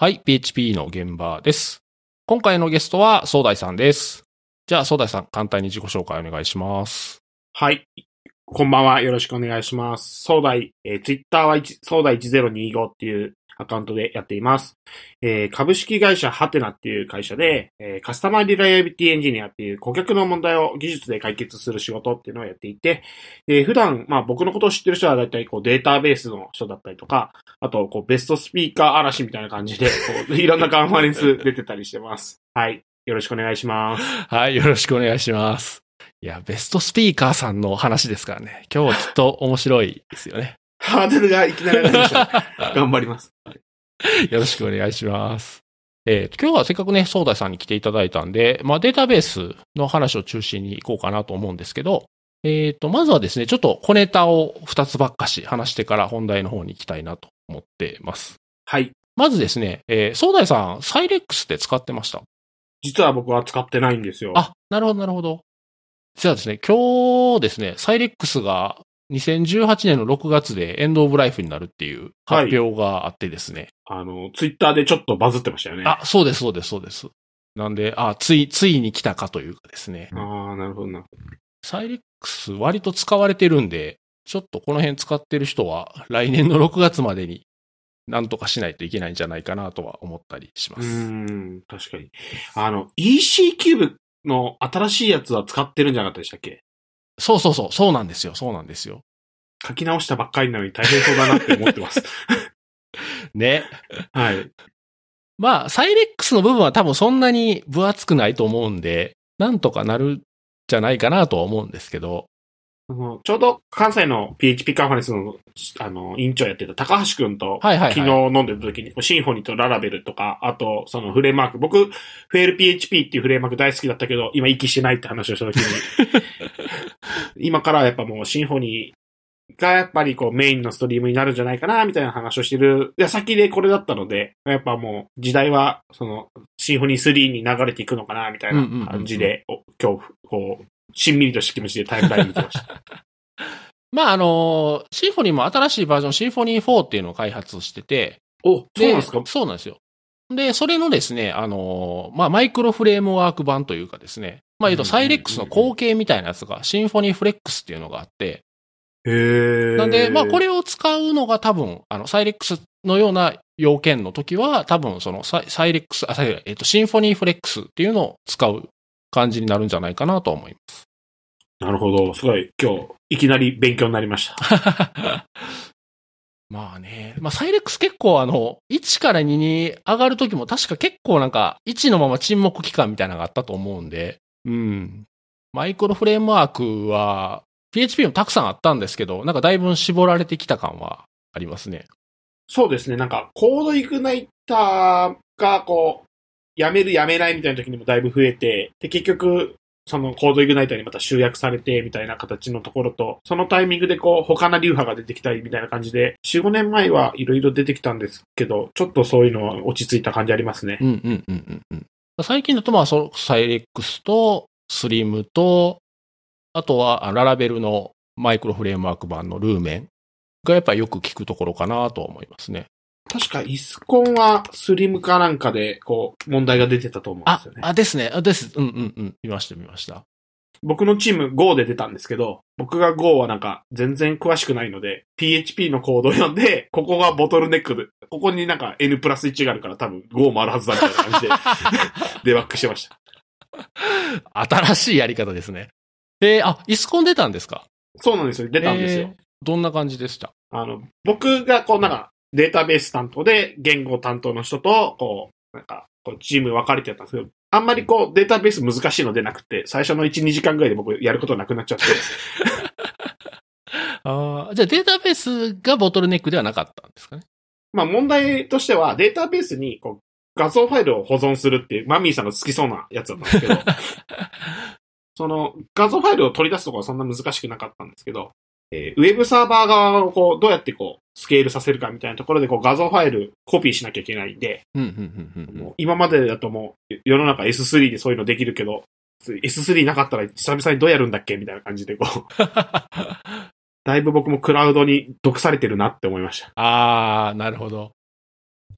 はい、PHP の現場です。今回のゲストは、総大さんです。じゃあ、総大さん、簡単に自己紹介お願いします。はい。こんばんは。よろしくお願いします。総大、えー、Twitter は総大1025っていうアカウントでやっています。えー株式会社ハテナっていう会社で、えーカスタマーリライアビティエンジニアっていう顧客の問題を技術で解決する仕事っていうのをやっていて、えー普段、まあ僕のことを知ってる人は大体こうデータベースの人だったりとか、あとこうベストスピーカー嵐みたいな感じで、こう いろんなカンファレンス出てたりしてます。はい。よろしくお願いします。はい、よろしくお願いします。いや、ベストスピーカーさんの話ですからね。今日はきっと面白いですよね。ハードルがいきなり上がりました。頑張ります。よろしくお願いします。えー今日はせっかくね、総大さんに来ていただいたんで、まあデータベースの話を中心に行こうかなと思うんですけど、えっ、と、まずはですね、ちょっと小ネタを2つばっかし話してから本題の方に行きたいなと思ってます。はい。まずですね、えー、総大さん、サイレックスって使ってました？実は僕は使ってないんですよ。あ、なるほど、なるほど。じゃあですね、今日ですね、サイレックスが2018年の6月でエンドオブライフになるっていう発表があってですね。あの、ツイッターでちょっとバズってましたよね。あ、そうです、そうです、そうです。なんで、あ、つい、ついに来たかというかですね。ああ、なるほどな。サイレックス割と使われてるんで、ちょっとこの辺使ってる人は来年の6月までになんとかしないといけないんじゃないかなとは思ったりしまうす。ーん、確かに。あの、EC キューブの新しいやつは使ってるんじゃなかったでしたっけ？そうそうそう、そうなんですよ、そうなんですよ。書き直したばっかりなのに大変そうだなって思ってます。ね。はい。まあ、サイレックスの部分は多分そんなに分厚くないと思うんで、なんとかなるんじゃないかなとは思うんですけど、あのちょうど関西の PHP カンファレンスの、あの、委員長やってた高橋くんと、はいはいはい。昨日飲んでた時に、シンフォニーとララベルとか、あと、そのフレームワーク、僕、フェール PHP っていうフレームワーク大好きだったけど、今息してないって話をした時に、今からはやっぱもうシンフォニーがやっぱりこうメインのストリームになるんじゃないかな、みたいな話をしてる。矢先でこれだったので、やっぱもう時代は、その、シンフォニー3に流れていくのかな、みたいな感じで、お今日、こう、しんみりとした気持ちでタイムライン見てました。まあ、あの、シンフォニーも新しいバージョン、シンフォニー4っていうのを開発してて、お、そうなんですかそうなんですよ。で、それのですね、あの、まあ、マイクロフレームワーク版というかですね、まあ、言うと、サイレックスの後継みたいなやつが、シンフォニーフレックスっていうのがあって、へなんで、まあ、これを使うのが多分、あの、サイレックスのような要件の時は、多分、そのサイ、サイレックス、あ、サイえっと、シンフォニーフレックスっていうのを使う感じになるんじゃないかなと思います。なるほど。すごい、今日、いきなり勉強になりました。まあね。まあ、サイレックス結構あの、1から2に上がるときも確か結構なんか、1のまま沈黙期間みたいなのがあったと思うんで、うん。マイクロフレームワークは、PHP もたくさんあったんですけど、なんかだいぶ絞られてきた感はありますね。そうですね。なんか、コードイグナイターが、こう、やめるやめないみたいな時にもだいぶ増えて、で、結局、そのコードイグナイターにまた集約されて、みたいな形のところと、そのタイミングでこう、他の流派が出てきたり、みたいな感じで、4、5年前はいろいろ出てきたんですけど、ちょっとそういうのは落ち着いた感じありますね。うんうんうんうんうん。最近だとまあ、そサイレックスと、スリムと、あとは、あララベルのマイクロフレームワーク版のルーメンがやっぱりよく聞くところかなと思いますね。確か、イスコンはスリムかなんかで、こう、問題が出てたと思うんであすよ、ね。あ、ですね。あ、です。うんうんうん。見ました見ました。僕のチーム Go で出たんですけど、僕が Go はなんか全然詳しくないので、PHP のコードを読んで、ここがボトルネックで、ここになんか N プラス1があるから多分 Go もあるはずだみたいな感じで、デバッグしてました。新しいやり方ですね。えー、あ、イスコン出たんですか？そうなんですよ。出たんですよ。えーどんな感じでした？あの、僕がこうなんかデータベース担当で言語担当の人と、こう、なんか、こうチーム分かれてやったんですけど、あんまりこうデータベース難しいの出なくて、最初の1、2時間ぐらいで僕やることなくなっちゃって、ああ、じゃあデータベースがボトルネックではなかったんですかね？まあ問題としてはデータベースにこう画像ファイルを保存するっていう、マミーさんが好きそうなやつだったんですけど、その画像ファイルを取り出すところはそんな難しくなかったんですけど、えーウェブサーバー側をこうどうやってこうスケールさせるかみたいなところでこう画像ファイルコピーしなきゃいけないんで、今までだともう世の中 S3 でそういうのできるけど、S3 なかったら久々にどうやるんだっけみたいな感じでこう、だいぶ僕もクラウドに毒されてるなって思いました。ああ、なるほど。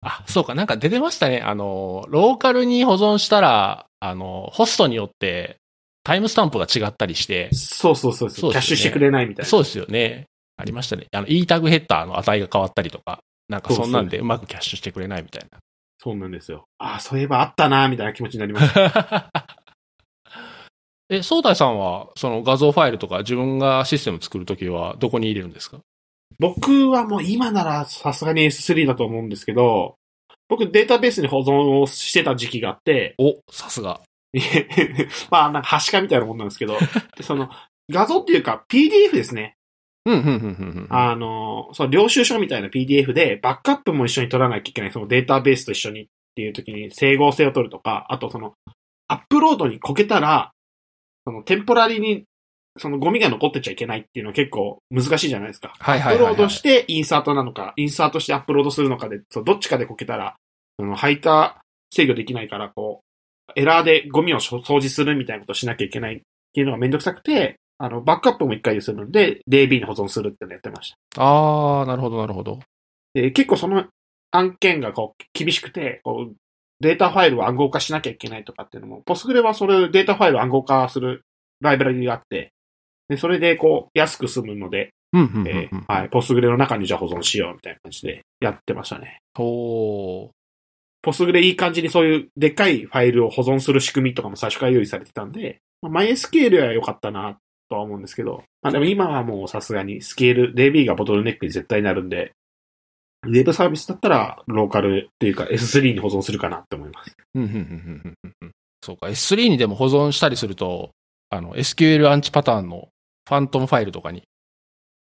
あ、そうか、なんか出てましたね。あの、ローカルに保存したら、あの、ホストによってタイムスタンプが違ったりして、そうそうそうそう、ねキャッシュしてくれないみたいな。そうですよね。ありましたね。あの、e タグヘッダーの値が変わったりとか、なんかそんなんでうまくキャッシュしてくれないみたいな。そうなんですよ。ああ、そういえばあったな、みたいな気持ちになりました。え、総大さんは、その画像ファイルとか自分がシステム作るときはどこに入れるんですか？僕はもう今ならさすがに S3 だと思うんですけど、僕データベースに保存をしてた時期があって、お、さすが。まあなんか端化みたいなもんなんですけど、でその画像っていうか PDF ですね。うん、うん、うん、うんうん。あの、その領収書みたいな PDF でバックアップも一緒に取らなきゃいけない、そのデータベースと一緒にっていう時に整合性を取るとか、あとそのアップロードにこけたら、そのテンポラリーにそのゴミが残ってちゃいけないっていうのは結構難しいじゃないですか。はいはいはいはいアップロードしてインサートなのか、インサートしてアップロードするのかで、そうどっちかでこけたら、その配タ制御できないから、こう、エラーでゴミを掃除するみたいなことをしなきゃいけないっていうのがめんどくさくて、あの、バックアップも一回でするので、DB に保存するってのやってました。あー、なるほど、なるほど。で、結構その案件がこう厳しくて、こうデータファイルを暗号化しなきゃいけないとかっていうのも、ポスグレはそれデータファイルを暗号化するライブラリがあって、で、それでこう安く済むので、はい、ポスグレの中にじゃあ保存しようみたいな感じでやってましたね。おー。ポスグレいい感じにそういうでっかいファイルを保存する仕組みとかも最初から用意されてたんで、まあ、MySQL は良かったなとは思うんですけど、まあでも今はもうさすがにスケール、DB がボトルネックに絶対なるんで、ウェブサービスだったらローカルっていうか S3 に保存するかなって思います。うん、うん、うん、うんうんうん。そうか、S3 にでも保存したりすると、あの、SQL アンチパターンのファントムファイルとかに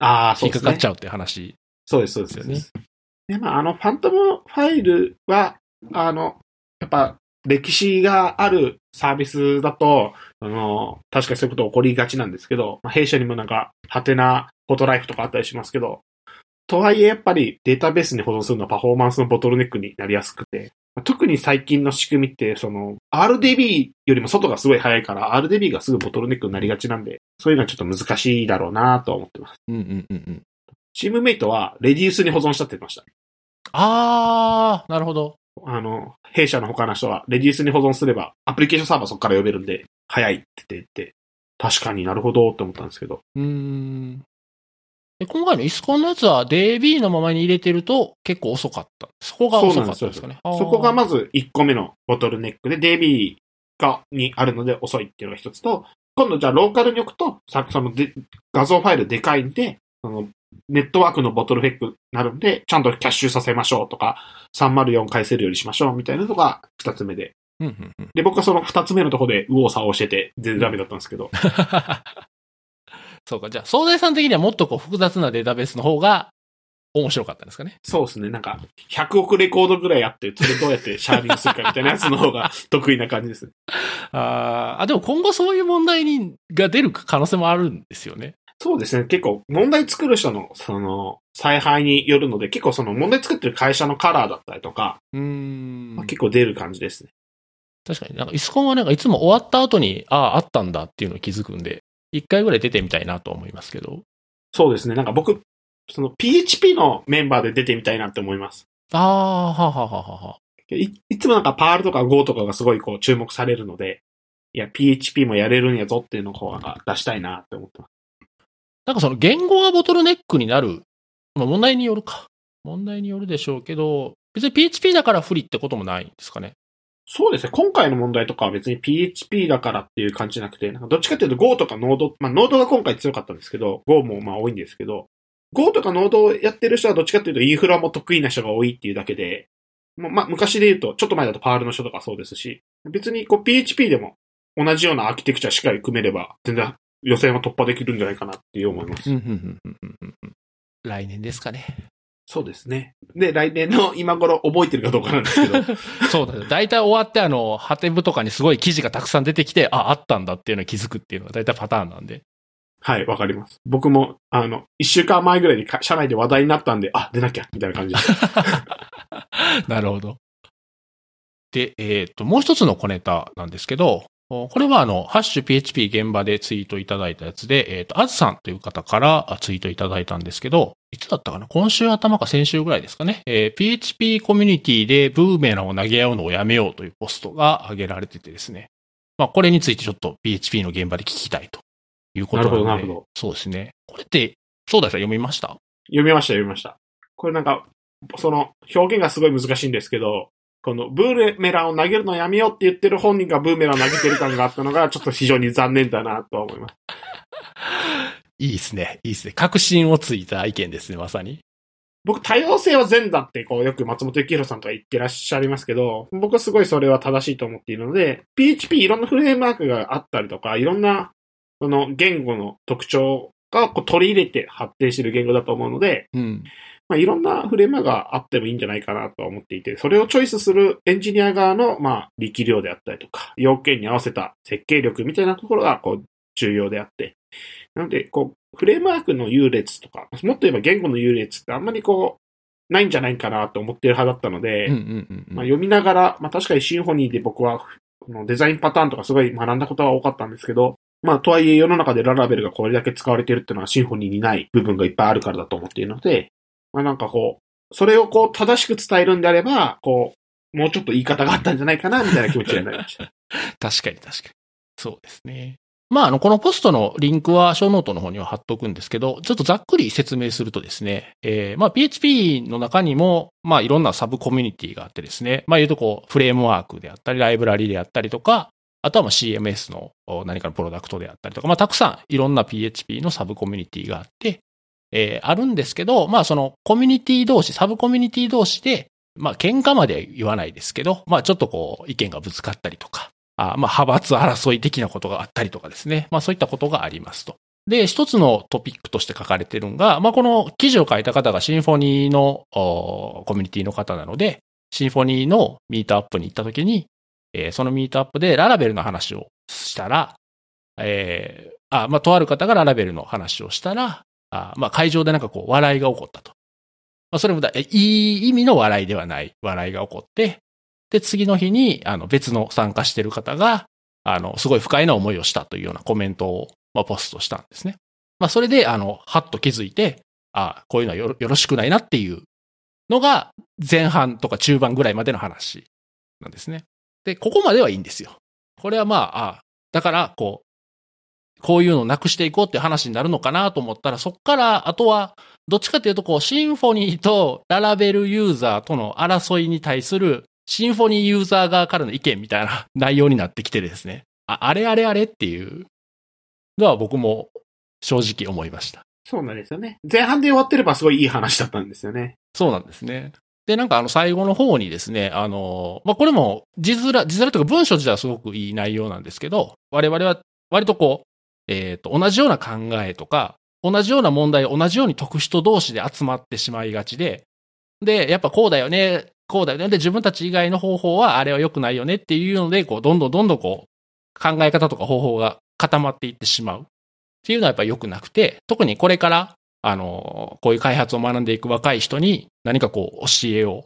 ああ、そうですね引っかかっち。ゃうって話そうです、そうですですよね。で、まあ、あの、ファントムファイルは、あの、やっぱ、歴史があるサービスだと、あの、確かにそういうこと起こりがちなんですけど、まあ、弊社にもなんか、ハテナ、フォトライフとかあったりしますけど、とはいえやっぱりデータベースに保存するのはパフォーマンスのボトルネックになりやすくて、まあ特に最近の仕組みって、その、RDB よりも外がすごい早いから、RDB がすぐボトルネックになりがちなんで、そういうのはちょっと難しいだろうなとは思ってます。うん、うん、うん、うん。チームメイトは、レディウスに保存したって言ってました。あー、なるほど。あの、弊社の他の人は、レディウスに保存すれば、アプリケーションサーバーそこから呼べるんで、早いって言って、確かになるほどって思ったんですけど。うーん。で今回のイスコンのやつは DB のままに入れてると結構遅かった。そこが遅かったんですかね。そこがままず1個目のボトルネックで、DB が、にあるので遅いっていうのが一つと、今度じゃあローカルに置くと、さそので画像ファイルでかいんで、そのネットワークのボトルネックになるんで、ちゃんとキャッシュさせましょうとか、304返せるようにしましょうみたいなのが二つ目で。うんうんうん。で、僕はその二つ目のところで右往左往してて、全然ダメだったんですけど。そうか。じゃあ、総大さん的にはもっとこう複雑なデータベースの方が面白かったんですかね。そうですね。なんか、100億レコードぐらいあって、それどうやってシャーディングするかみたいなやつの方が得意な感じです。あーあ、でも今後そういう問題にが出る可能性もあるんですよね。そうですね。結構、問題作る人の、その、采配によるので、結構その問題作ってる会社のカラーだったりとか、うーん。まあ、結構出る感じですね。確かになんかイスコンはなんかいつも終わった後に、ああ、あったんだっていうのを気づくんで、一回ぐらい出てみたいなと思いますけど。そうですね。なんか僕、その PHP のメンバーで出てみたいなって思います。ああ、はあはあはあはあ。いいつもなんかパールとか Go とかがすごいこう注目されるので、いや、PHP もやれるんやぞっていうのをこう出したいなって思ってます。なんかその言語がボトルネックになる、まあ問題によるか。問題によるでしょうけど、別に PHP だから不利ってこともないんですかね。そうですね。今回の問題とかは別に PHP だからっていう感じじゃなくて、なんかどっちかっていうと Go とか Node、まあ Node が今回強かったんですけど、Go もまあ多いんですけど、Go とか Node をやってる人はどっちかっていうとインフラも得意な人が多いっていうだけで、まあ昔で言うと、ちょっと前だと Perl の人とかそうですし、別にこう PHP でも同じようなアーキテクチャしっかり組めれば、全然予選は突破できるんじゃないかなっていう思います。うん、うん、うん、うん、うんうん。来年ですかね。そうですね。で、来年の今頃覚えてるかどうかなんですけど、そうだね。大体終わってあの、ハテブとかにすごい記事がたくさん出てきて、あ、あったんだっていうのに気づくっていうのが大体パターンなんで。はい、わかります。僕も、あの、一週間前ぐらいにか社内で話題になったんで、あ、出なきゃ、みたいな感じです。なるほど。で、えっ、と、もう一つの小ネタなんですけど、これはあの、ハッシュ PHP 現場でツイートいただいたやつで、えっ、ー、と、あずさんという方からツイートいただいたんですけど、いつだったかな今週頭か先週ぐらいですかね。えー、PHP コミュニティでブーメランを投げ合うのをやめようというポストが挙げられててですね。まあ、これについてちょっと PHP の現場で聞きたいということなので。なるほど、なるほど。そうですね。これって、そうだ読みました？読みました、読みました。これなんか、その表現がすごい難しいんですけど、このブーメランを投げるのやめようって言ってる本人がブーメランを投げてる感があったのが、ちょっと非常に残念だなと思います。いいですね。いいですね。確信をついた意見ですね、まさに。僕、多様性は善だって、こう、よく松本幸宏さんとか言ってらっしゃいますけど、僕はすごいそれは正しいと思っているので、PHP いろんなフレームワークがあったりとか、いろんな、その言語の特徴がこう取り入れて発展している言語だと思うので、うん、まあ、いろんなフレームがあってもいいんじゃないかなと思っていて、それをチョイスするエンジニア側の、まあ、力量であったりとか、要件に合わせた設計力みたいなところが、こう、重要であって。なので、こう、フレームワークの優劣とか、もっと言えば言語の優劣ってあんまりこう、ないんじゃないかなと思ってる派だったので、まあ、読みながら、まあ確かにシンフォニーで僕はデザインパターンとかすごい学んだことは多かったんですけど、まあとはいえ世の中でララベルがこれだけ使われてるっていうのはシンフォニーにない部分がいっぱいあるからだと思っているので、まあなんかこう、それをこう正しく伝えるんであれば、こう、もうちょっと言い方があったんじゃないかな、みたいな気持ちになりました。確かに確かに。そうですね。まあ、あの、このポストのリンクは、ショーノートの方には貼っとくんですけど、ちょっとざっくり説明するとですね、えー、まあ、PHP の中にも、まあ、いろんなサブコミュニティがあってですね、まあ、言うとこう、フレームワークであったり、ライブラリであったりとか、あとはまあ CMS の何かのプロダクトであったりとか、まあ、たくさんいろんな PHP のサブコミュニティがあって、えー、あるんですけど、まあそのコミュニティ同士、サブコミュニティ同士で、まあ喧嘩まで言わないですけど、まあちょっとこう意見がぶつかったりとか、あまあ派閥争い的なことがあったりとかですね。まあそういったことがありますと。で、一つのトピックとして書かれてるのが、まあこの記事を書いた方がシンフォニーのコミュニティの方なので、シンフォニーのミートアップに行った時に、えー、そのミートアップでララベルの話をしたら、えー、あ、まあとある方がララベルの話をしたら、あまあ会場でなんかこう笑いが起こったと。まあそれもだいい意味の笑いではない笑いが起こって、で、次の日に、あの別の参加してる方が、あの、すごい不快な思いをしたというようなコメントを、まあ、ポストしたんですね。まあそれで、あの、はっと気づいて、あこういうのはよろしくないなっていうのが前半とか中盤ぐらいまでの話なんですね。で、ここまではいいんですよ。これはまあ、あだから、こう、こういうのをなくしていこうっていう話になるのかなと思ったら、そっから、あとは、どっちかっていうと、こう、シンフォニーとララベルユーザーとの争いに対する、シンフォニーユーザー側からの意見みたいな内容になってきてですね。あ、あれあれあれっていうのは僕も正直思いました。そうなんですよね。前半で終わってればすごいいい話だったんですよね。そうなんですね。で、なんかあの最後の方にですね、あの、まあ、これも字面、字面というか文章自体はすごくいい内容なんですけど、我々は割とこう、えっ、と、同じような考えとか、同じような問題を同じように解く人同士で集まってしまいがちで、で、やっぱこうだよね、こうだよね。で、自分たち以外の方法はあれは良くないよねっていうので、こう、どんどんどんどんこう、考え方とか方法が固まっていってしまうっていうのはやっぱ良くなくて、特にこれから、あの、こういう開発を学んでいく若い人に何かこう、教えを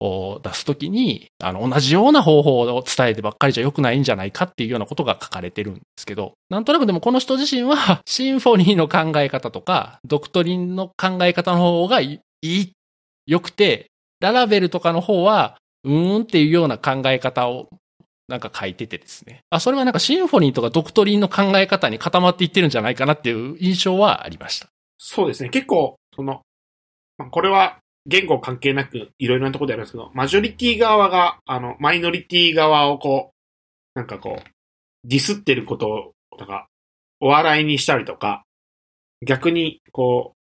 を出すときに、あの、同じような方法を伝えてばっかりじゃ良くないんじゃないかっていうようなことが書かれてるんですけど、なんとなくでもこの人自身は、シンフォニーの考え方とか、ドクトリンの考え方の方がいい、良くて、ララベルとかの方は、うーんっていうような考え方をなんか書いててですね。あ、それはなんかシンフォニーとかドクトリンの考え方に固まっていってるんじゃないかなっていう印象はありました。そうですね。結構、その、これは言語関係なくいろいろなところであるんですけど、マジョリティ側が、あの、マイノリティ側をこう、なんかこう、ディスってることとか、お笑いにしたりとか、逆に、こう、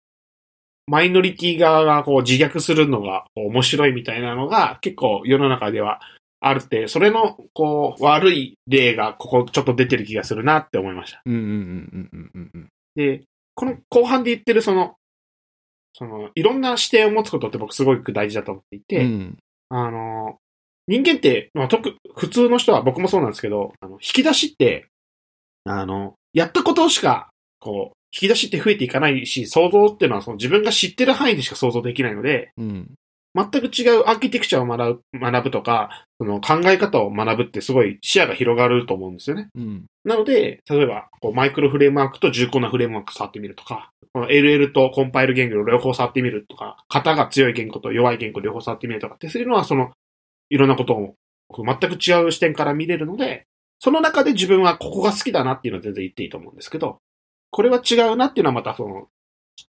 マイノリティ側がこう自虐するのが面白いみたいなのが結構世の中ではあるって、それのこう悪い例がここちょっと出てる気がするなって思いました。で、この後半で言ってるそのその、いろんな視点を持つことって僕すごく大事だと思っていて、うん、あの、人間って、まあ、特、普通の人は僕もそうなんですけど、あの、引き出しって、あの、やったことしか、こう、引き出しって増えていかないし、想像っていうのはその自分が知ってる範囲でしか想像できないので、うん、全く違うアーキテクチャを学ぶ、学ぶとか、その考え方を学ぶってすごい視野が広がると思うんですよね。うん。なので、例えば、こうマイクロフレームワークと重厚なフレームワーク触ってみるとか、LL とコンパイル言語を両方触ってみるとか、型が強い言語と弱い言語両方触ってみるとかって、そういうのはその、いろんなことを全く違う視点から見れるので、その中で自分はここが好きだなっていうのは全然言っていいと思うんですけど、これは違うなっていうのはまたその、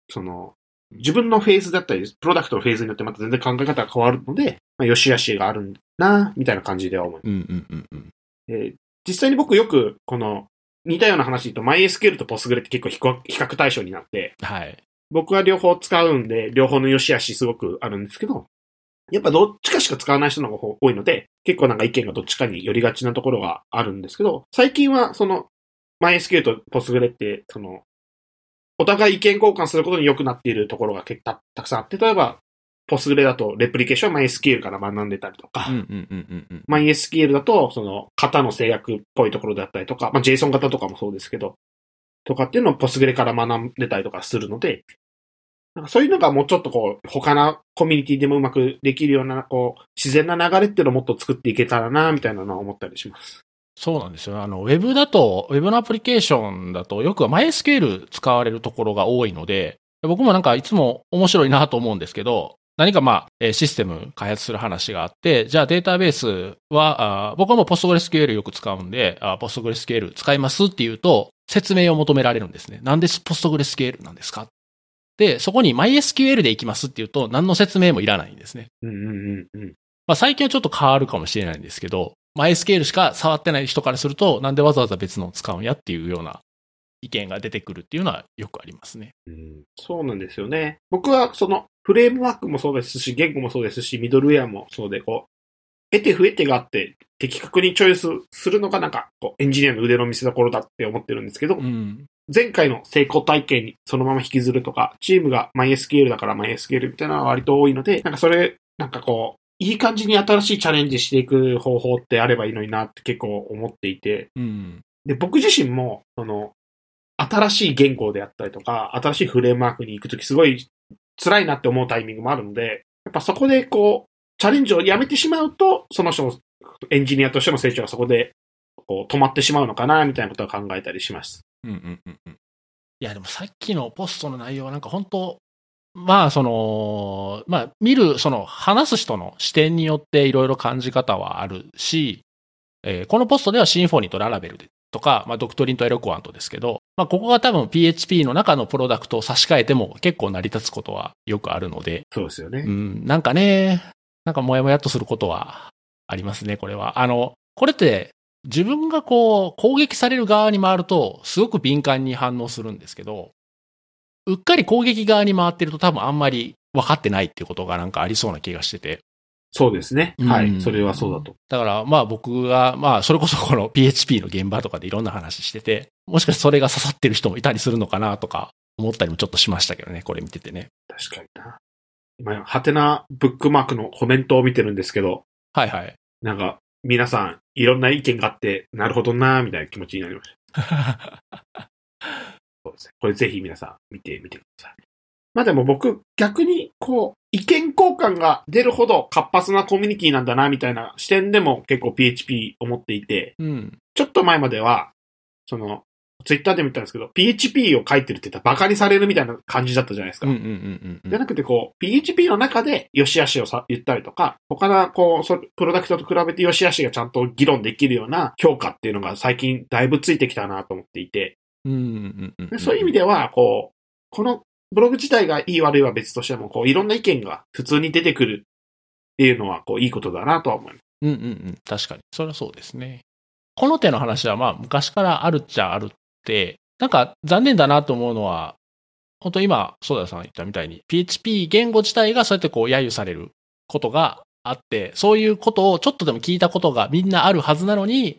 その、自分のフェーズだったり、プロダクトのフェーズによってまた全然考え方が変わるので、まあ、良し悪しがあるんだな、みたいな感じでは思います。うんうんうんうん。えー実際に僕よく、この、似たような話で言うと、MySQL と Postgre って結構比較比較対象になって、はい。僕は両方使うんで、両方の良し悪しすごくあるんですけど、やっぱどっちかしか使わない人の方が多いので、結構なんか意見がどっちかに寄りがちなところがあるんですけど、最近はその、MySQL と Postgre って、その、お互い意見交換することに良くなっているところが結構たたくさんあって、例えば、Postgre だとレプリケーションは MySQL から学んでたりとか。MySQL だと、その、型の制約っぽいところだったりとか、まあ、JSON 型とかもそうですけど、とかっていうのを Postgre から学んでたりとかするので、なんかそういうのがもうちょっとこう、他のコミュニティでもうまくできるような、こう、自然な流れっていうのをもっと作っていけたらな、みたいなのは思ったりします。そうなんですよ。あの、ウェブだと、ウェブのアプリケーションだと、よくは MySQL 使われるところが多いので、僕もなんかいつも面白いなと思うんですけど、何かまあ、えーシステム開発する話があって、じゃあデータベースは、僕はもう PostgreSQL よく使うんで、PostgreSQL 使いますっていうと、説明を求められるんですね。なんで PostgreSQL なんですか？で、そこに MySQL で行きますっていうと、何の説明もいらないんですね。うんうんうんうん。まあ最近はちょっと変わるかもしれないんですけど、MySQL しか触ってない人からすると、なんでわざわざ別のを使うんやっていうような意見が出てくるっていうのはよくありますね。うんそうなんですよね。僕はそのフレームワークもそうですし、言語もそうですし、ミドルウェアもそうで、こう、得て増えてがあって、的確にチョイスするのがなんか、こう、エンジニアの腕の見せ所だって思ってるんですけど、うん。前回の成功体験にそのまま引きずるとか、チームが MySQL だから MySQL みたいなのは割と多いので、なんかそれ、なんかこう、いい感じに新しいチャレンジしていく方法ってあればいいのになって結構思っていて、うん。で、僕自身も、その、新しい言語であったりとか、新しいフレームワークに行くときすごい辛いなって思うタイミングもあるので、やっぱそこでこう、チャレンジをやめてしまうと、その人のエンジニアとしての成長がそこで、こう、止まってしまうのかな、みたいなことは考えたりします。うんうんうんうん。いや、でもさっきのポストの内容はなんか本当まあ、その、まあ、見る、その、話す人の視点によっていろいろ感じ方はあるし、えーこのポストではシンフォニーとララベルとか、まあ、ドクトリンとエロクワントですけど、まあ、ここが多分 PHP の中のプロダクトを差し替えても結構成り立つことはよくあるので、そうですよね。うん、なんかね、なんかもやもやっとすることはありますね、これは。あの、これって自分がこう攻撃される側に回るとすごく敏感に反応するんですけど、うっかり攻撃側に回ってると多分あんまり分かってないっていうことがなんかありそうな気がしてて。そうですね。うんはい。それはそうだと。だからまあ僕が、まあそれこそこの PHP の現場とかでいろんな話してて、もしかしてそれが刺さってる人もいたりするのかなとか思ったりもちょっとしましたけどね、これ見ててね。確かにな。今、ハテナブックマークのコメントを見てるんですけど、はいはい。なんか、皆さん、いろんな意見があって、なるほどな、みたいな気持ちになりました。ですね。これぜひ皆さん見てみてください。まあでも僕、逆に、こう、意見交換が出るほど活発なコミュニティなんだな、みたいな視点でも結構 PHP 思っていて、うん。ちょっと前までは、その、ツイッターでも言ったんですけど、PHP を書いてるって言ったらバカにされるみたいな感じだったじゃないですか。じゃなくて、こう、PHP の中で良し悪しをさ言ったりとか、他の、こう、そプロダクトと比べて良し悪しがちゃんと議論できるような評価っていうのが最近だいぶついてきたなと思っていて、うんうんうんうんでそういう意味では、こう、このブログ自体がいい悪いは別としても、こう、いろんな意見が普通に出てくるっていうのは、こう、いいことだなとは思います。うんうんうん。確かに。それはそうですね。この手の話はまあ昔からあるっちゃあるって、なんか残念だなと思うのは、本当今、ソーダさんが言ったみたいに、PHP 言語自体がそうやってこう揶揄されることがあって、そういうことをちょっとでも聞いたことがみんなあるはずなのに、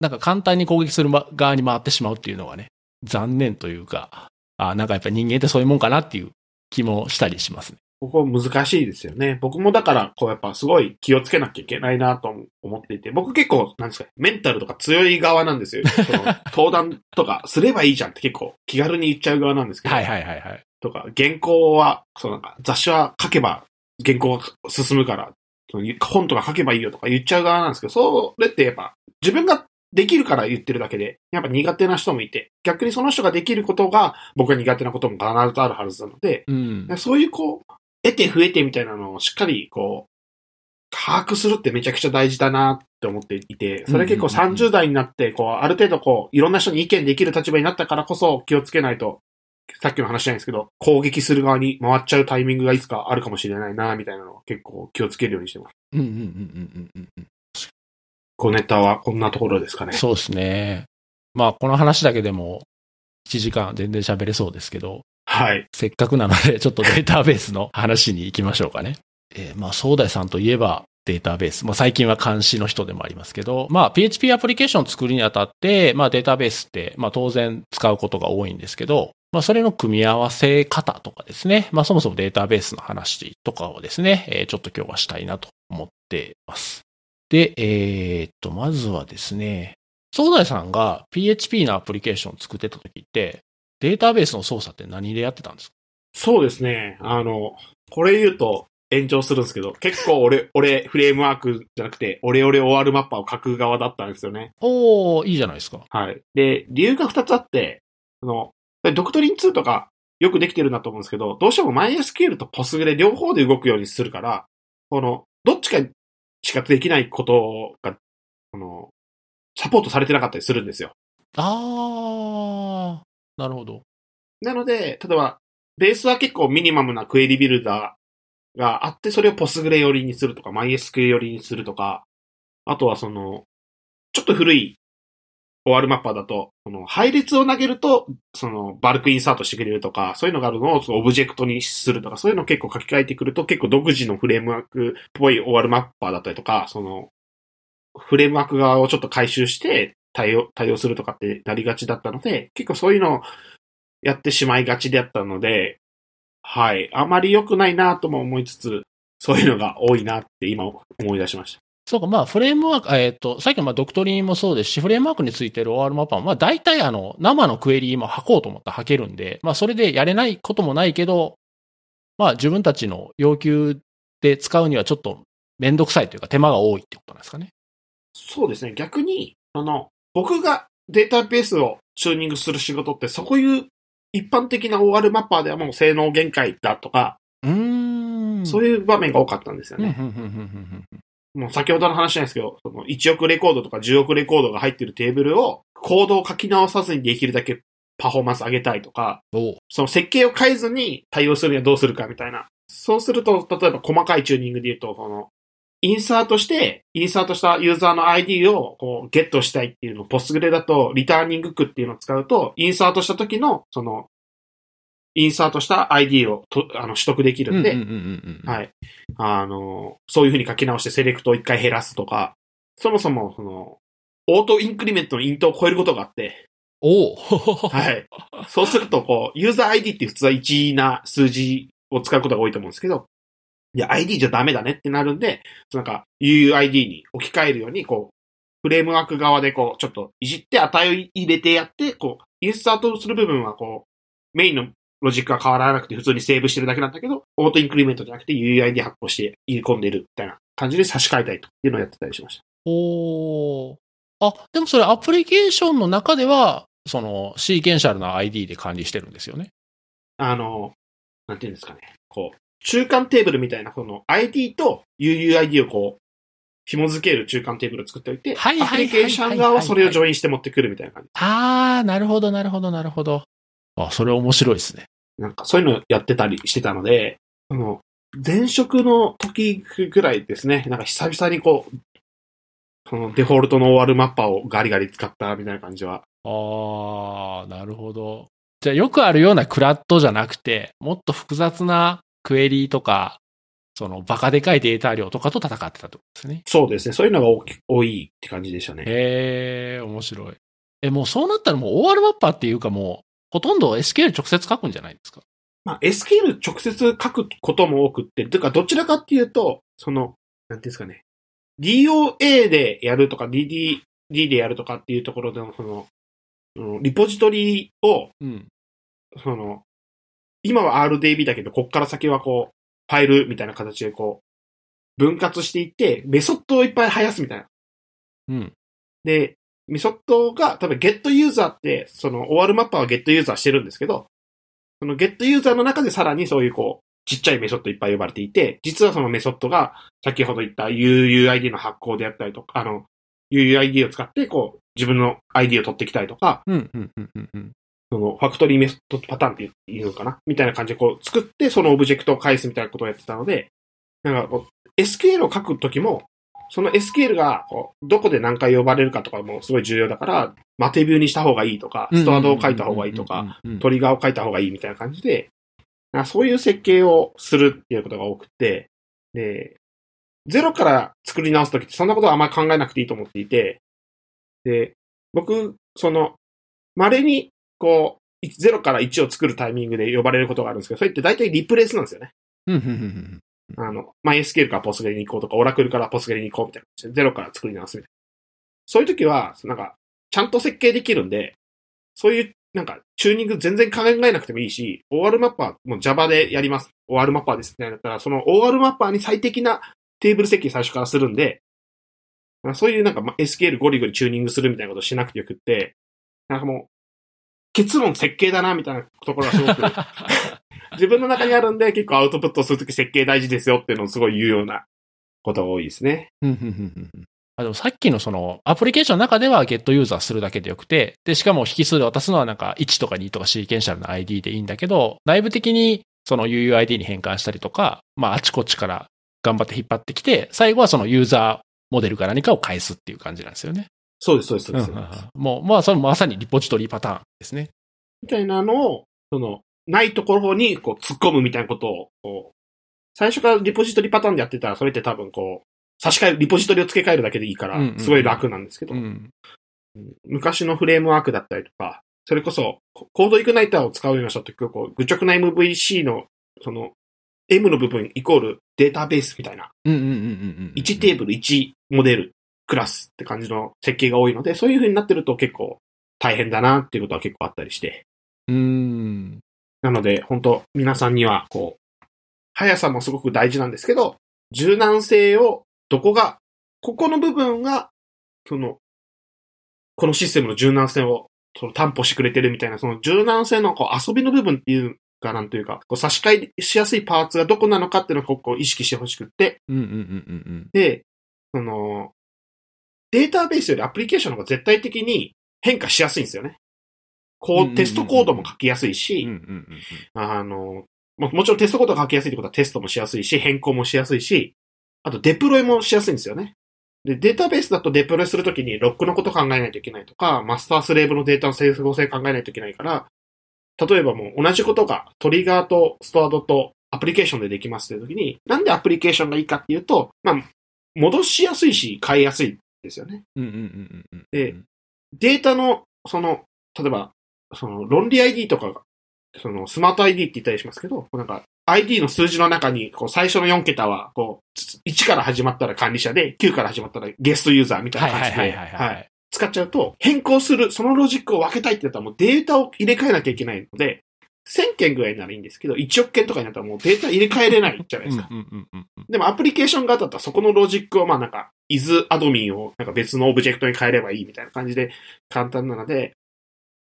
なんか簡単に攻撃する側に回ってしまうっていうのはね、残念というか、あなんかやっぱり人間ってそういうもんかなっていう気もしたりしますね。ここ難しいですよね。僕もだから、こうやっぱすごい気をつけなきゃいけないなと思っていて、僕結構、なんですか、メンタルとか強い側なんですよ。その登壇とかすればいいじゃんって結構気軽に言っちゃう側なんですけど、はいはいはいはい。とか、原稿は、そうなんか、雑誌は書けば原稿が進むから、その本とか書けばいいよとか言っちゃう側なんですけど、それってやっぱ自分ができるから言ってるだけで、やっぱ苦手な人もいて、逆にその人ができることが僕が苦手なことも必ずあるはずなので、うん。そういうこう、得て増えてみたいなのをしっかりこう、把握するってめちゃくちゃ大事だなって思っていて、それ結構うんうんうんうん30代になって、こう、ある程度こう、いろんな人に意見できる立場になったからこそ気をつけないと、さっきの話じゃないですけど、攻撃する側に回っちゃうタイミングがいつかあるかもしれないな、みたいなのを結構気をつけるようにしてます。うんうんうんうんうんうんうん。小ネタはこんなところですかね。そうですね。まあ、この話だけでも、1時間全然喋れそうですけど、はい。せっかくなので、ちょっとデータベースの話に行きましょうかね。えーまあ、総大さんといえばデータベース。まあ、最近は監視の人でもありますけど、まあ、PHP アプリケーションを作るにあたって、まあ、データベースって、まあ、当然使うことが多いんですけど、まあ、それの組み合わせ方とかですね。まあ、そもそもデータベースの話とかをですね、えーちょっと今日はしたいなと思っています。で、えーっと、まずはですね、総大さんが PHP のアプリケーションを作ってた時って、データベースの操作って何でやってたんですか？そうですね。あの、これ言うと炎上するんですけど、結構俺、俺、フレームワークじゃなくて、俺俺 OR マッパーを書く側だったんですよね。おー、いいじゃないですか。はい。で、理由が二つあって、あの、ドクトリン2とかよくできてるなと思うんですけど、どうしても MySQL と Postgre 両方で動くようにするから、この、どっちかしかできないことが、この、サポートされてなかったりするんですよ。あー、なるほど。なので、例えば、ベースは結構ミニマムなクエリビルダーがあって、それを Postgre 寄りにするとか、MySQL 寄りにするとか、あとはその、ちょっと古い OR マッパーだと、その配列を投げると、そのバルクインサートしてくれるとか、そういうのがあるのをそのオブジェクトにするとか、そういうのを結構書き換えてくると、結構独自のフレームワークっぽい OR マッパーだったりとか、その、フレームワーク側をちょっと回収して対応、対応するとかってなりがちだったので、結構そういうのをやってしまいがちであったので、はい。あまり良くないなとも思いつつ、そういうのが多いなって今思い出しました。そうか、まあ、フレームワーク、えっ、と、さっきのまあドクトリンもそうですし、フレームワークについてる OR マッパーも、まあ、大体あの、生のクエリも吐こうと思ったら吐けるんで、まあ、それでやれないこともないけど、まあ、自分たちの要求で使うにはちょっとめんどくさいというか手間が多いってことなんですかね。そうですね。逆に、あの、僕がデータベースをチューニングする仕事って、そういう一般的な OR マッパーではもう性能限界だとか、うーん。そういう場面が多かったんですよね。もう先ほどの話じゃないですけど、その1億レコードとか10億レコードが入ってるテーブルを、コードを書き直さずにできるだけパフォーマンス上げたいとか、その設計を変えずに対応するにはどうするかみたいな。そうすると、例えば細かいチューニングで言うと、その、インサートして、インサートしたユーザーの ID をこうゲットしたいっていうのを、ポスグレだと、リターニング区っていうのを使うと、インサートした時の、その、インサートした ID をとあの取得できるんで。はい。あの、そういう風に書き直してセレクトを一回減らすとか、そもそも、その、オートインクリメントのイントを超えることがあって、おうはい。そうすると、こう、ユーザー ID って普通は1な数字を使うことが多いと思うんですけど、いや、ID じゃダメだねってなるんで、なんか、UUID に置き換えるように、こう、フレームワーク側でこう、ちょっといじって値を入れてやって、こう、インサートする部分はこう、メインのロジックが変わらなくて普通にセーブしてるだけなんだけど、オートインクリメントじゃなくて UUID 発行して入れ込んでるみたいな感じで差し替えたいというのをやってたりしました。おーあ、でもそれアプリケーションの中では、その、シーケンシャルな ID で管理してるんですよね。あの、なんていうんですかね。こう、中間テーブルみたいな、この ID と UUID をこう、紐付ける中間テーブルを作っておいて、はいはいはいはいアプリケーション側はそれをジョインして持ってくるみたいな感じ。あー、なるほど、なるほど、なるほど。あ、それ面白いですね。なんかそういうのやってたりしてたので、あの、前職の時ぐらいですね、なんか久々にこう、そのデフォルトの OR マッパーをガリガリ使ったみたいな感じは。あー、なるほど。じゃあよくあるようなクラッドじゃなくて、もっと複雑なクエリとか、そのバカでかいデータ量とかと戦ってたってことですね。そうですね、そういうのが多いって感じでしたね。へえ、面白い。え、もうそうなったらもう OR マッパーっていうかもう、ほとんど SQL 直接書くんじゃないですか？まあ、SQL 直接書くことも多くって、てかどちらかっていうと、その、なんていうんですかね、DOA でやるとか DDD でやるとかっていうところでの、その、うんリポジトリを、うん。その、今は RDB だけど、こっから先はこう、ファイルみたいな形でこう、分割していって、メソッドをいっぱい生やすみたいな。うん。で、メソッドが、多分ゲットユーザーって、その OR マッパーはゲットユーザーしてるんですけど、そのゲットユーザーの中でさらにそういうこう、ちっちゃいメソッドいっぱい呼ばれていて、実はそのメソッドが、先ほど言った UUID の発行であったりとか、あの、UUID を使って、こう、自分の ID を取ってきたりとか、うん、うん、うん、うんうん。その、ファクトリーメソッドパターンっていうのかな？みたいな感じでこう、作って、そのオブジェクトを返すみたいなことをやってたので、なんかこう、SQL を書くときも、その SQL が、こう、どこで何回呼ばれるかとかもすごい重要だから、マテビューにした方がいいとか、ストアドを書いた方がいいとか、うん、トリガーを書いた方がいいみたいな感じで、そういう設計をするっていうことが多くて、で、ゼロから作り直すときってそんなことはあんまり考えなくていいと思っていて、で、僕、その、稀に、こう、0から1を作るタイミングで呼ばれることがあるんですけど、それって大体リプレイスなんですよね。あの、MySQL から Postgre に行こうとか、Oracle から Postgre に行こうみたいな感じで、0から作り直すみたいな。そういう時は、なんか、ちゃんと設計できるんで、そういう、なんか、チューニング全然考えなくてもいいし、OR マッパーも Java でやります。OR マッパーですみたいなだったら、その OR マッパーに最適なテーブル設計最初からするんで、そういうなんか SQL ゴリゴリチューニングするみたいなことしなくてよくって、なんかもう、結論設計だなみたいなところがすごく自分の中にあるんで結構アウトプットするとき設計大事ですよっていうのをすごい言うようなことが多いですね。うん、うん、うん、うん。あでもさっきのその、アプリケーションの中ではゲットユーザーするだけでよくて、で、しかも引数で渡すのはなんか1とか2とかシーケンシャルな ID でいいんだけど、内部的にその UUID に変換したりとか、まああちこちから頑張って引っ張ってきて、最後はそのユーザーモデルか何かを返すっていう感じなんですよね。そうです、そうです、そうです。もう、まあそれまさにリポジトリパターンですね。みたいなのを、その、ないところにこう突っ込むみたいなことを、こう、最初からリポジトリパターンでやってたら、それって多分こう、差し替え、リポジトリを付け替えるだけでいいからすごい楽なんですけど、うん。昔のフレームワークだったりとか、それこそ、ココードイグナイターを使うような人って、こう、愚直な MVC の、その、M の部分イコールデータベースみたいな、うんうんうんうんうん。1テーブル1モデルクラスって感じの設計が多いので、そういう風になってると結構大変だなっていうことは結構あったりして。うーん。なので、本当皆さんには、こう、速さもすごく大事なんですけど、柔軟性を、どこが、ここの部分が、その、このシステムの柔軟性をその担保してくれてるみたいな、その柔軟性のこう遊びの部分っていうかなんというか、こう差し替えしやすいパーツがどこなのかっていうのをこう意識してほしくって、うんうんうんうんうん。で、その、データベースよりアプリケーションの方が絶対的に変化しやすいんですよね。こう、テストコードも書きやすいし、あの、ももちろんテストコードが書きやすいってことはテストもしやすいし、変更もしやすいし、あとデプロイもしやすいんですよね。で、データベースだとデプロイするときにロックのこと考えないといけないとか、マスタースレーブのデータの整合性考えないといけないから、例えばもう同じことがトリガーとストアドとアプリケーションでできますっていうときに、なんでアプリケーションがいいかっていうと、まあ、戻しやすいし変えやすいですよね。でデータの、その、例えば、その、論理 ID とかが、その、スマート ID って言ったりしますけど、なんか、ID の数字の中に、こう、最初の4桁は、こう、1から始まったら管理者で、9から始まったらゲストユーザーみたいな感じで、はい。使っちゃうと、変更する、そのロジックを分けたいってなったらもうデータを入れ替えなきゃいけないので、1000件ぐらいならいいんですけど、1億件とかになったらもうデータ入れ替えれないじゃないですか。でもアプリケーション側だったらそこのロジックをまあなんか、イズアドミンをなんか別のオブジェクトに変えればいいみたいな感じで簡単なので、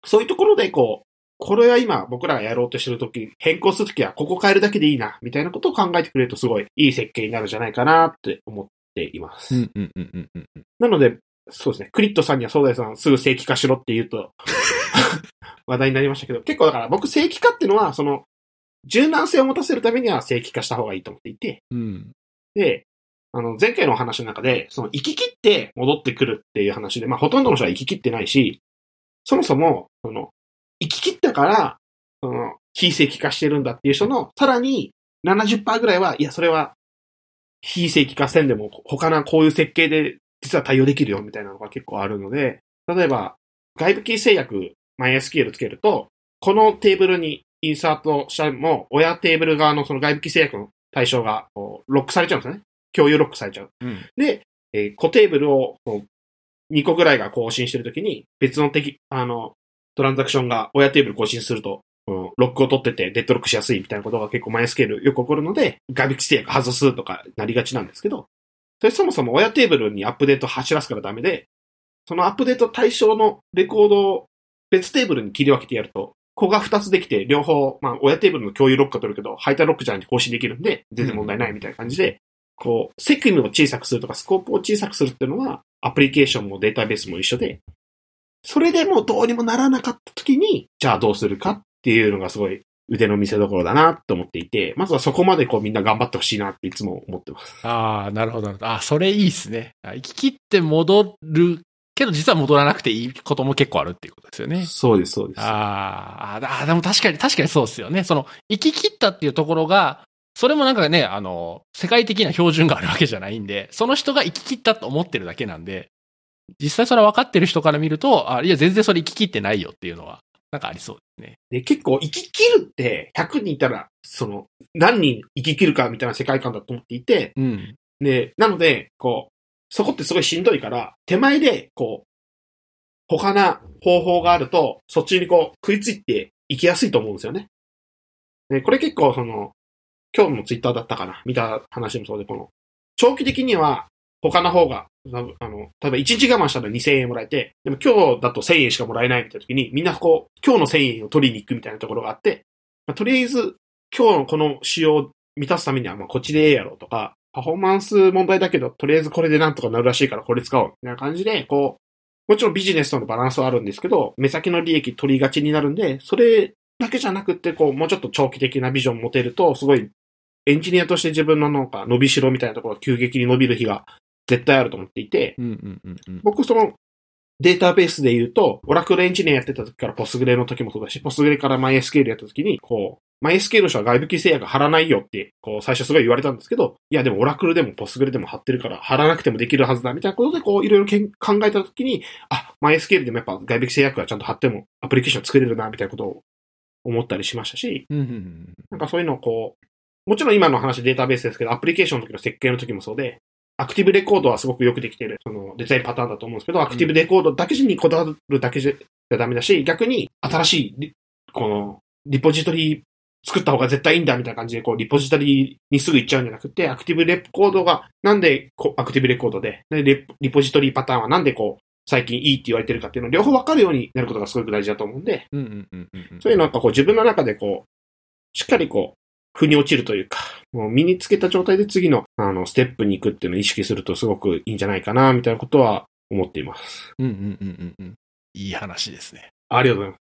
そういうところでこう、これは今僕らがやろうとしてるとき、変更するときはここ変えるだけでいいな、みたいなことを考えてくれるとすごいいい設計になるんじゃないかなって思っています。うんうんうんうん。なので、そうですね、クリットさんにはソーダイさんすぐ正規化しろって言うと話題になりましたけど、結構だから僕正規化っていうのは、その、柔軟性を持たせるためには正規化した方がいいと思っていて、うん。で、あの、前回のお話の中で、その、行き切って戻ってくるっていう話で、まあ、ほとんどの人は行き切ってないし、そもそも、その、行き切ったから、その、非正規化してるんだっていう人の、さらに70%ぐらいは、いや、それは、非正規化せんでも、他のこういう設計で、実は対応できるよ、みたいなのが結構あるので、例えば、外部キー制約、MySQL つけると、このテーブルにインサートしても、親テーブル側のその外部キー制約の対象が、ロックされちゃうんですよね。共有ロックされちゃう。うん。で、えー、子テーブルを2個ぐらいが更新してるときに、別の敵、あの、トランザクションが親テーブル更新すると、このロックを取っててデッドロックしやすいみたいなことが結構 MySQL よく起こるので、外部キー制約外すとかなりがちなんですけど、それそもそも親テーブルにアップデート走らすからダメで、そのアップデート対象のレコードを別テーブルに切り分けてやると、子が2つできて、両方、まあ、親テーブルの共有ロックが取るけど、ハイタロックじゃなくて更新できるんで、全然問題ないみたいな感じで、こう、責務を小さくするとか、スコープを小さくするっていうのは、アプリケーションもデータベースも一緒で、それでもどうにもならなかった時に、じゃあどうするかっていうのがすごい腕の見せ所だなと思っていて、まずはそこまでこうみんな頑張ってほしいなっていつも思ってます。ああ、なるほど。なるほどあ、それいいっすね。あ生き切って戻るけど実は戻らなくていいことも結構あるっていうことですよね。そうです、そうです。あーあー、でも確かに、確かにそうですよね。その、生き切ったっていうところが、それもなんかね、あの、世界的な標準があるわけじゃないんで、その人が生き切ったと思ってるだけなんで、実際それは分かってる人から見ると、あ、いや、全然それ生き切ってないよっていうのは、なんかありそうですね。で、結構生き切るって100人いたら、その、何人生き切るかみたいな世界観だと思っていて、うん。で、なので、こう、そこってすごいしんどいから、手前で、こう、他な方法があると、そっちにこう、食いついていきやすいと思うんですよね。で、これ結構その、今日のツイッターだったかな？見た話もそうで、この、長期的には他の方が、あの、例えば1日我慢したら2000円もらえて、でも今日だと1000円しかもらえないみたいな時に、みんなこう、今日の1000円を取りに行くみたいなところがあって、まあとりあえず、今日のこの仕様を満たすためには、まあこっちでええやろうとか、パフォーマンス問題だけど、とりあえずこれでなんとかなるらしいからこれ使おう。みたいな感じで、こう、もちろんビジネスとのバランスはあるんですけど、目先の利益取りがちになるんで、それだけじゃなくて、こう、もうちょっと長期的なビジョン持てると、すごい、エンジニアとして自分のなんか伸びしろみたいなところが急激に伸びる日が絶対あると思っていて。僕そのデータベースで言うと、オラクルエンジニアやってた時からポスグレの時もそうだし、ポスグレから MySQL やった時に、こう、MySQL の人は外部規制約貼らないよって、こう、最初すごい言われたんですけど、いやでもオラクルでもポスグレでも貼ってるから、貼らなくてもできるはずだ、みたいなことで、こう、いろいろ考えた時に、あ、MySQL でもやっぱ外部規制約はちゃんと貼ってもアプリケーション作れるな、みたいなことを思ったりしましたし、なんかそういうのをこう、もちろん今の話データベースですけど、アプリケーションの時の設計の時もそうで、アクティブレコードはすごくよくできてる、そのデザインパターンだと思うんですけど、アクティブレコードだけにこだわるだけじゃダメだし、逆に新しいリ、この、リポジトリ作った方が絶対いいんだみたいな感じで、こう、リポジトリにすぐ行っちゃうんじゃなくて、アクティブレコードが、なんでこうアクティブレコードで、でリリポジトリパターンはなんでこう、最近いいって言われてるかっていうのを両方分かるようになることがすごく大事だと思うんで。そういうのなんかこう自分の中でこう、しっかりこう、腑に落ちるというか、もう身につけた状態で次の、あの、ステップに行くっていうのを意識するとすごくいいんじゃないかな、みたいなことは思っています。うんうんうんうんうん。いい話ですね。ありがとうございます。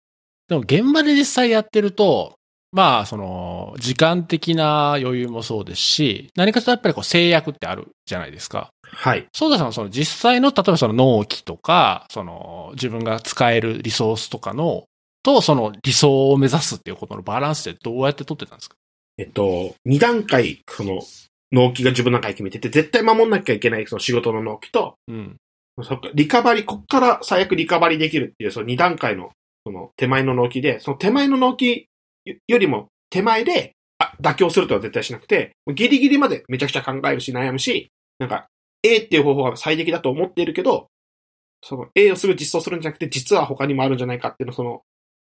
でも現場で実際やってると、まあ、その、時間的な余裕もそうですし、何かとやっぱりこう制約ってあるじゃないですか。はい。ソーダさんはその実際の、例えばその納期とか、その自分が使えるリソースとかの、とその理想を目指すっていうことのバランスってどうやって取ってたんですか？えっと、二段階、その、納期が自分の中で決めてて、絶対守んなきゃいけないその仕事の納期と、うん。そっか、リカバリ、こっから最悪リカバリできるっていう、その二段階の、その手前の納期で、その手前の納期よりも手前で、あ、妥協するとは絶対しなくて、ギリギリまでめちゃくちゃ考えるし悩むし、なんか、A っていう方法が最適だと思っているけど、その A をすぐ実装するんじゃなくて、実は他にもあるんじゃないかっていうのを、その、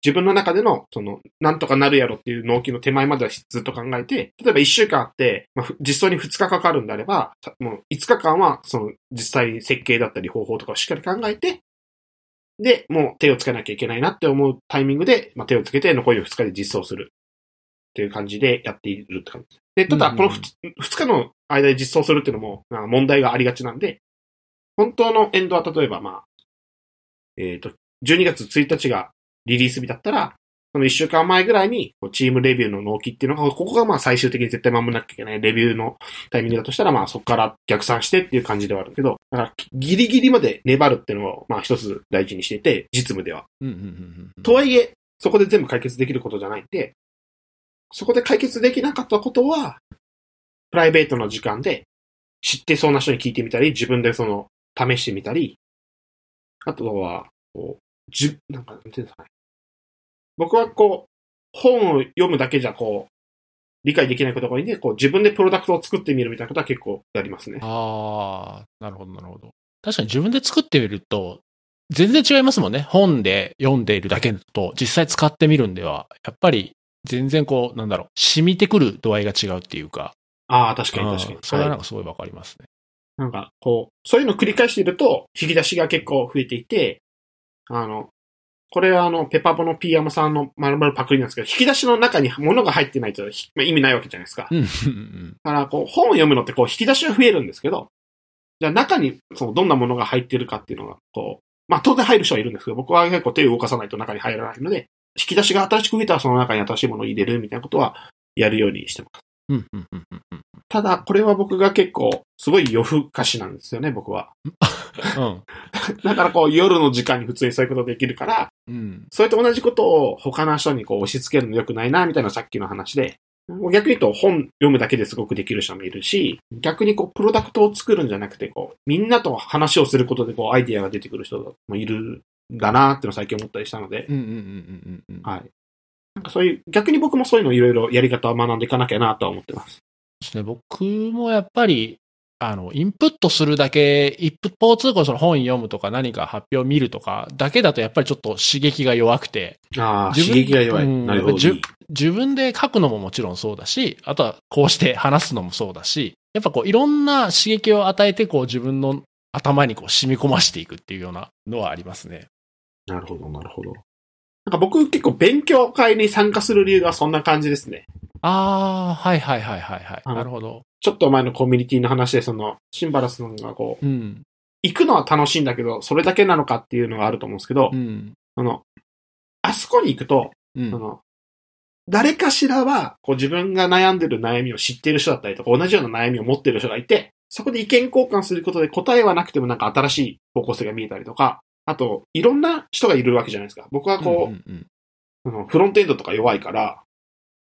自分の中での、その、なんとかなるやろっていう納期の手前まではずっと考えて、例えば1週間あって、まあ、ふ実装に2日かかるんであれば、さもう5日間は、その、実際に設計だったり方法とかをしっかり考えて、で、もう手をつけなきゃいけないなって思うタイミングで、まあ、手をつけて残りの2日で実装する。っていう感じでやっているって感じです。で、ただ、うんうんうんこの 2, 日の間で実装するっていうのも、まあ問題がありがちなんで、本当のエンドは例えば、まあ、えっ、と、12月1日がリリース日だったら、その1週間前ぐらいに、チームレビューの納期っていうのが、ここがまあ最終的に絶対守らなきゃいけないレビューのタイミングだとしたら、まあそこから逆算してっていう感じではあるけど、だからギリギリまで粘るっていうのを、まあ一つ大事にしていて、実務では。とはいえ、そこで全部解決できることじゃないんで、そこで解決できなかったことは、プライベートの時間で知ってそうな人に聞いてみたり、自分でその、試してみたり、あとは、こう、じ、なんか、なんていうんですかね。僕はこう、本を読むだけじゃこう、理解できないことが多いんで、こう、自分でプロダクトを作ってみるみたいなことは結構やりますね。ああ、なるほど、なるほど。確かに自分で作ってみると、全然違いますもんね。本で読んでいるだけと、実際使ってみるんでは、やっぱり全然こう、なんだろう、染みてくる度合いが違うっていうか。ああ、確かに確かにうん。それはなんかすごいわかりますね。なんか、こう、そういうのを繰り返していると、引き出しが結構増えていて、あの、これはあの、ペパボの P ヤマさんの丸々パクリなんですけど、引き出しの中に物が入ってないと、ひまあ、意味ないわけじゃないですか。だから、こう、本を読むのって、こう、引き出しは増えるんですけど、じゃあ中に、その、どんなものが入ってるかっていうのが、こう、まあ、当然入る人はいるんですけど、僕は結構手を動かさないと中に入らないので、引き出しが新しく増えたらその中に新しいものを入れるみたいなことは、やるようにしてます。うんうんうんうんうんただ、これは僕が結構、すごい夜更かしなんですよね、僕は。うん。だから、こう、夜の時間に普通にそういうことできるから、うん。それと同じことを他の人にこう押し付けるの良くないな、みたいなさっきの話で、逆に言うと本読むだけですごくできる人もいるし、逆にこうプロダクトを作るんじゃなくて、こう、みんなと話をすることでこうアイディアが出てくる人もいるんだなってのを最近思ったりしたので、うんうんうんうんうん。はい。なんかそういう、逆に僕もそういうのをいろいろやり方を学んでいかなきゃなとは思ってます。ですね。僕もやっぱり、あの、インプットするだけ、一方通行その本読むとか何か発表を見るとかだけだとやっぱりちょっと刺激が弱くて、ああ、自分刺激が弱い。うんなるほど。自分で書くのももちろんそうだし、あとはこうして話すのもそうだし、やっぱこういろんな刺激を与えてこう自分の頭にこう染み込ましていくっていうようなのはありますね。なるほど、なるほど。なんか僕結構勉強会に参加する理由がそんな感じですね。ああ、はいはいはいはいはい。なるほど。ちょっと前のコミュニティの話で、その、シンバラスさんがこう、うん。行くのは楽しいんだけど、それだけなのかっていうのがあると思うんですけど、うん。あの、あそこに行くと、うんそ。の、誰かしらは、こう自分が悩んでる悩みを知っている人だったりとか、同じような悩みを持っている人がいて、そこで意見交換することで答えはなくてもなんか新しい方向性が見えたりとか、あと、いろんな人がいるわけじゃないですか。僕はこう、うんうんそのフロントエンドとか弱いから、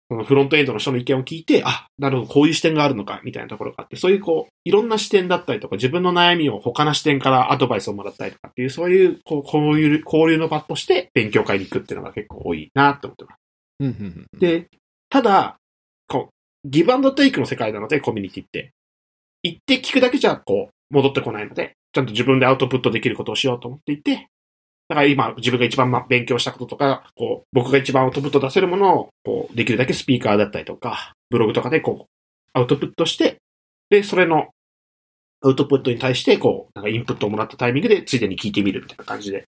そのフロントエンドの人の意見を聞いて、あ、なるほど、こういう視点があるのか、みたいなところがあって、そういうこう、いろんな視点だったりとか、自分の悩みを他の視点からアドバイスをもらったりとかっていう、そういう、こう、こういう、交流の場として勉強会に行くっていうのが結構多いなって思ってます。で、ただ、こう、ギブアンドテイクの世界なので、コミュニティって。行って聞くだけじゃ、こう、戻ってこないので、ちゃんと自分でアウトプットできることをしようと思っていて、だから今、自分が一番勉強したこととか、こう、僕が一番アウトプット出せるものを、こう、できるだけスピーカーだったりとか、ブログとかでこう、アウトプットして、で、それの、アウトプットに対して、こう、なんかインプットをもらったタイミングで、ついでに聞いてみるみたいな感じで。